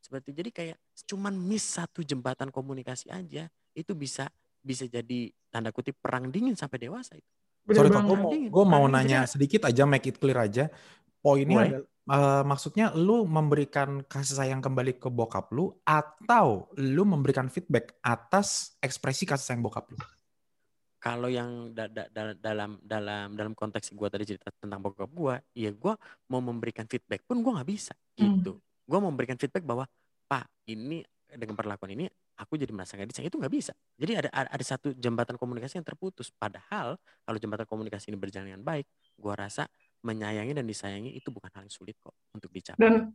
Seperti jadi kayak cuman miss satu jembatan komunikasi aja itu bisa bisa jadi tanda kutip perang dingin sampai dewasa itu. Bener Sorry, gue mau, gua mau nanya sedikit aja, make it clear aja. Poinnya adalah, eh, maksudnya lu memberikan kasih sayang kembali ke bokap lu atau lu memberikan feedback atas ekspresi kasih sayang bokap lu? kalau yang da- da- da- dalam dalam dalam konteks gue tadi cerita tentang bokap gue, ya gue mau memberikan feedback pun gue nggak bisa Hmm. gitu. Gue mau memberikan feedback bahwa Pak ini dengan perlakuan ini aku jadi merasa nggak disayang itu nggak bisa. Jadi ada ada satu jembatan komunikasi yang terputus. Padahal kalau jembatan komunikasi ini berjalan dengan baik, gua rasa menyayangi dan disayangi itu bukan hal yang sulit kok untuk dicapai. Dan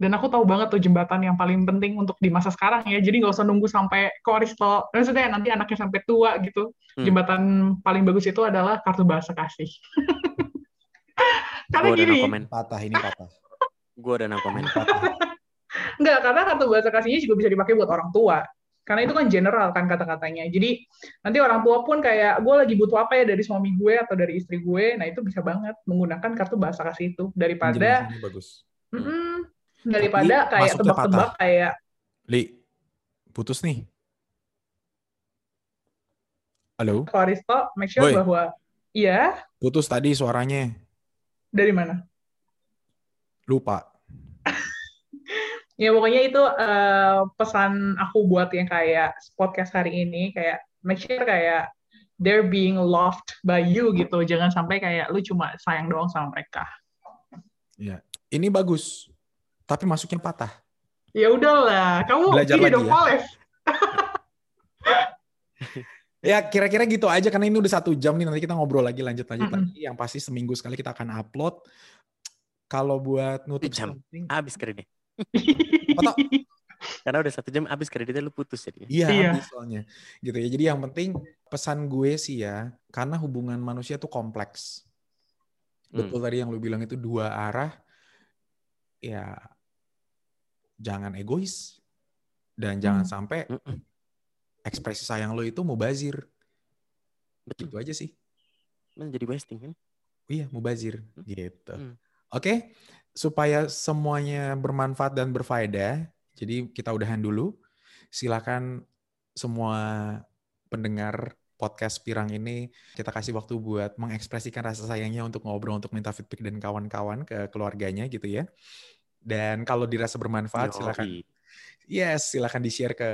dan aku tahu banget tuh jembatan yang paling penting untuk di masa sekarang ya. Jadi nggak usah nunggu sampai ke Aristo. Maksudnya nanti anaknya sampai tua gitu. Hmm. Jembatan paling bagus itu adalah kartu bahasa kasih. karena gini. komen. Patah ini patah. Gue ada no komen. Enggak, karena kartu bahasa kasihnya juga bisa dipakai buat orang tua. Karena itu kan general kan kata-katanya. Jadi nanti orang tua pun kayak gue lagi butuh apa ya dari suami gue atau dari istri gue. Nah itu bisa banget menggunakan kartu bahasa kasih itu daripada bagus. Mm -mm, daripada Tapi, kayak tebak-tebak kayak Li putus nih. Halo. Aristo, make sure Boy. bahwa iya. Putus tadi suaranya. Dari mana? Lupa ya pokoknya itu uh, pesan aku buat yang kayak podcast hari ini kayak make sure kayak they're being loved by you gitu. Jangan sampai kayak lu cuma sayang doang sama mereka. Ya ini bagus tapi masuknya patah. Ya udahlah kamu belajar lagi dong ya. ya kira-kira gitu aja karena ini udah satu jam nih nanti kita ngobrol lagi lanjut lanjut mm -hmm. lagi. Yang pasti seminggu sekali kita akan upload. Kalau buat nutup jam. habis Karena udah satu jam habis kreditnya lu putus jadi. Iya, iya. habis soalnya. Gitu ya. Jadi yang penting pesan gue sih ya, karena hubungan manusia tuh kompleks. Hmm. Betul tadi yang lu bilang itu dua arah. Ya jangan egois dan hmm. jangan sampai hmm. ekspresi sayang lo itu mubazir. Betul. Itu aja sih. Menjadi wasting kan? Iya, mubazir hmm. gitu. Hmm. Oke, okay? Supaya semuanya bermanfaat dan berfaedah, jadi kita udahan dulu. Silakan semua pendengar podcast Pirang ini kita kasih waktu buat mengekspresikan rasa sayangnya untuk ngobrol, untuk minta feedback dan kawan-kawan ke keluarganya gitu ya. Dan kalau dirasa bermanfaat, Yoi. silakan yes, silakan di-share ke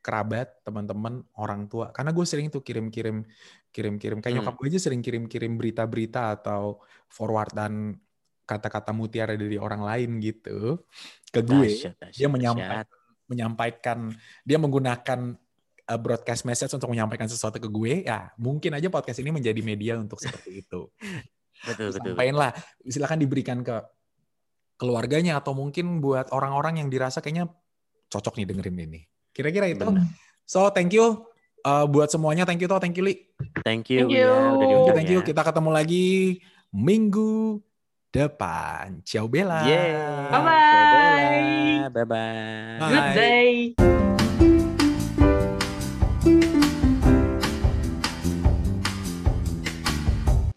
kerabat, teman-teman, orang tua. Karena gue sering tuh kirim-kirim kirim-kirim kayak hmm. nyokap gue aja sering kirim-kirim berita-berita atau forwardan kata-kata mutiara dari orang lain gitu ke gue dasyat, dasyat, dia menyampaikan menyampaikan dia menggunakan uh, broadcast message untuk menyampaikan sesuatu ke gue ya mungkin aja podcast ini menjadi media untuk seperti itu. Betul betul lah silakan diberikan ke keluarganya atau mungkin buat orang-orang yang dirasa kayaknya cocok nih dengerin ini. Kira-kira itu. Bener. so thank you uh, buat semuanya. Thank you toh. Thank you li. Thank you, thank you. Ya, thank you. kita ketemu lagi minggu depan. Ciao Bella. Yeah. Bye bye. Bye bye. Good day.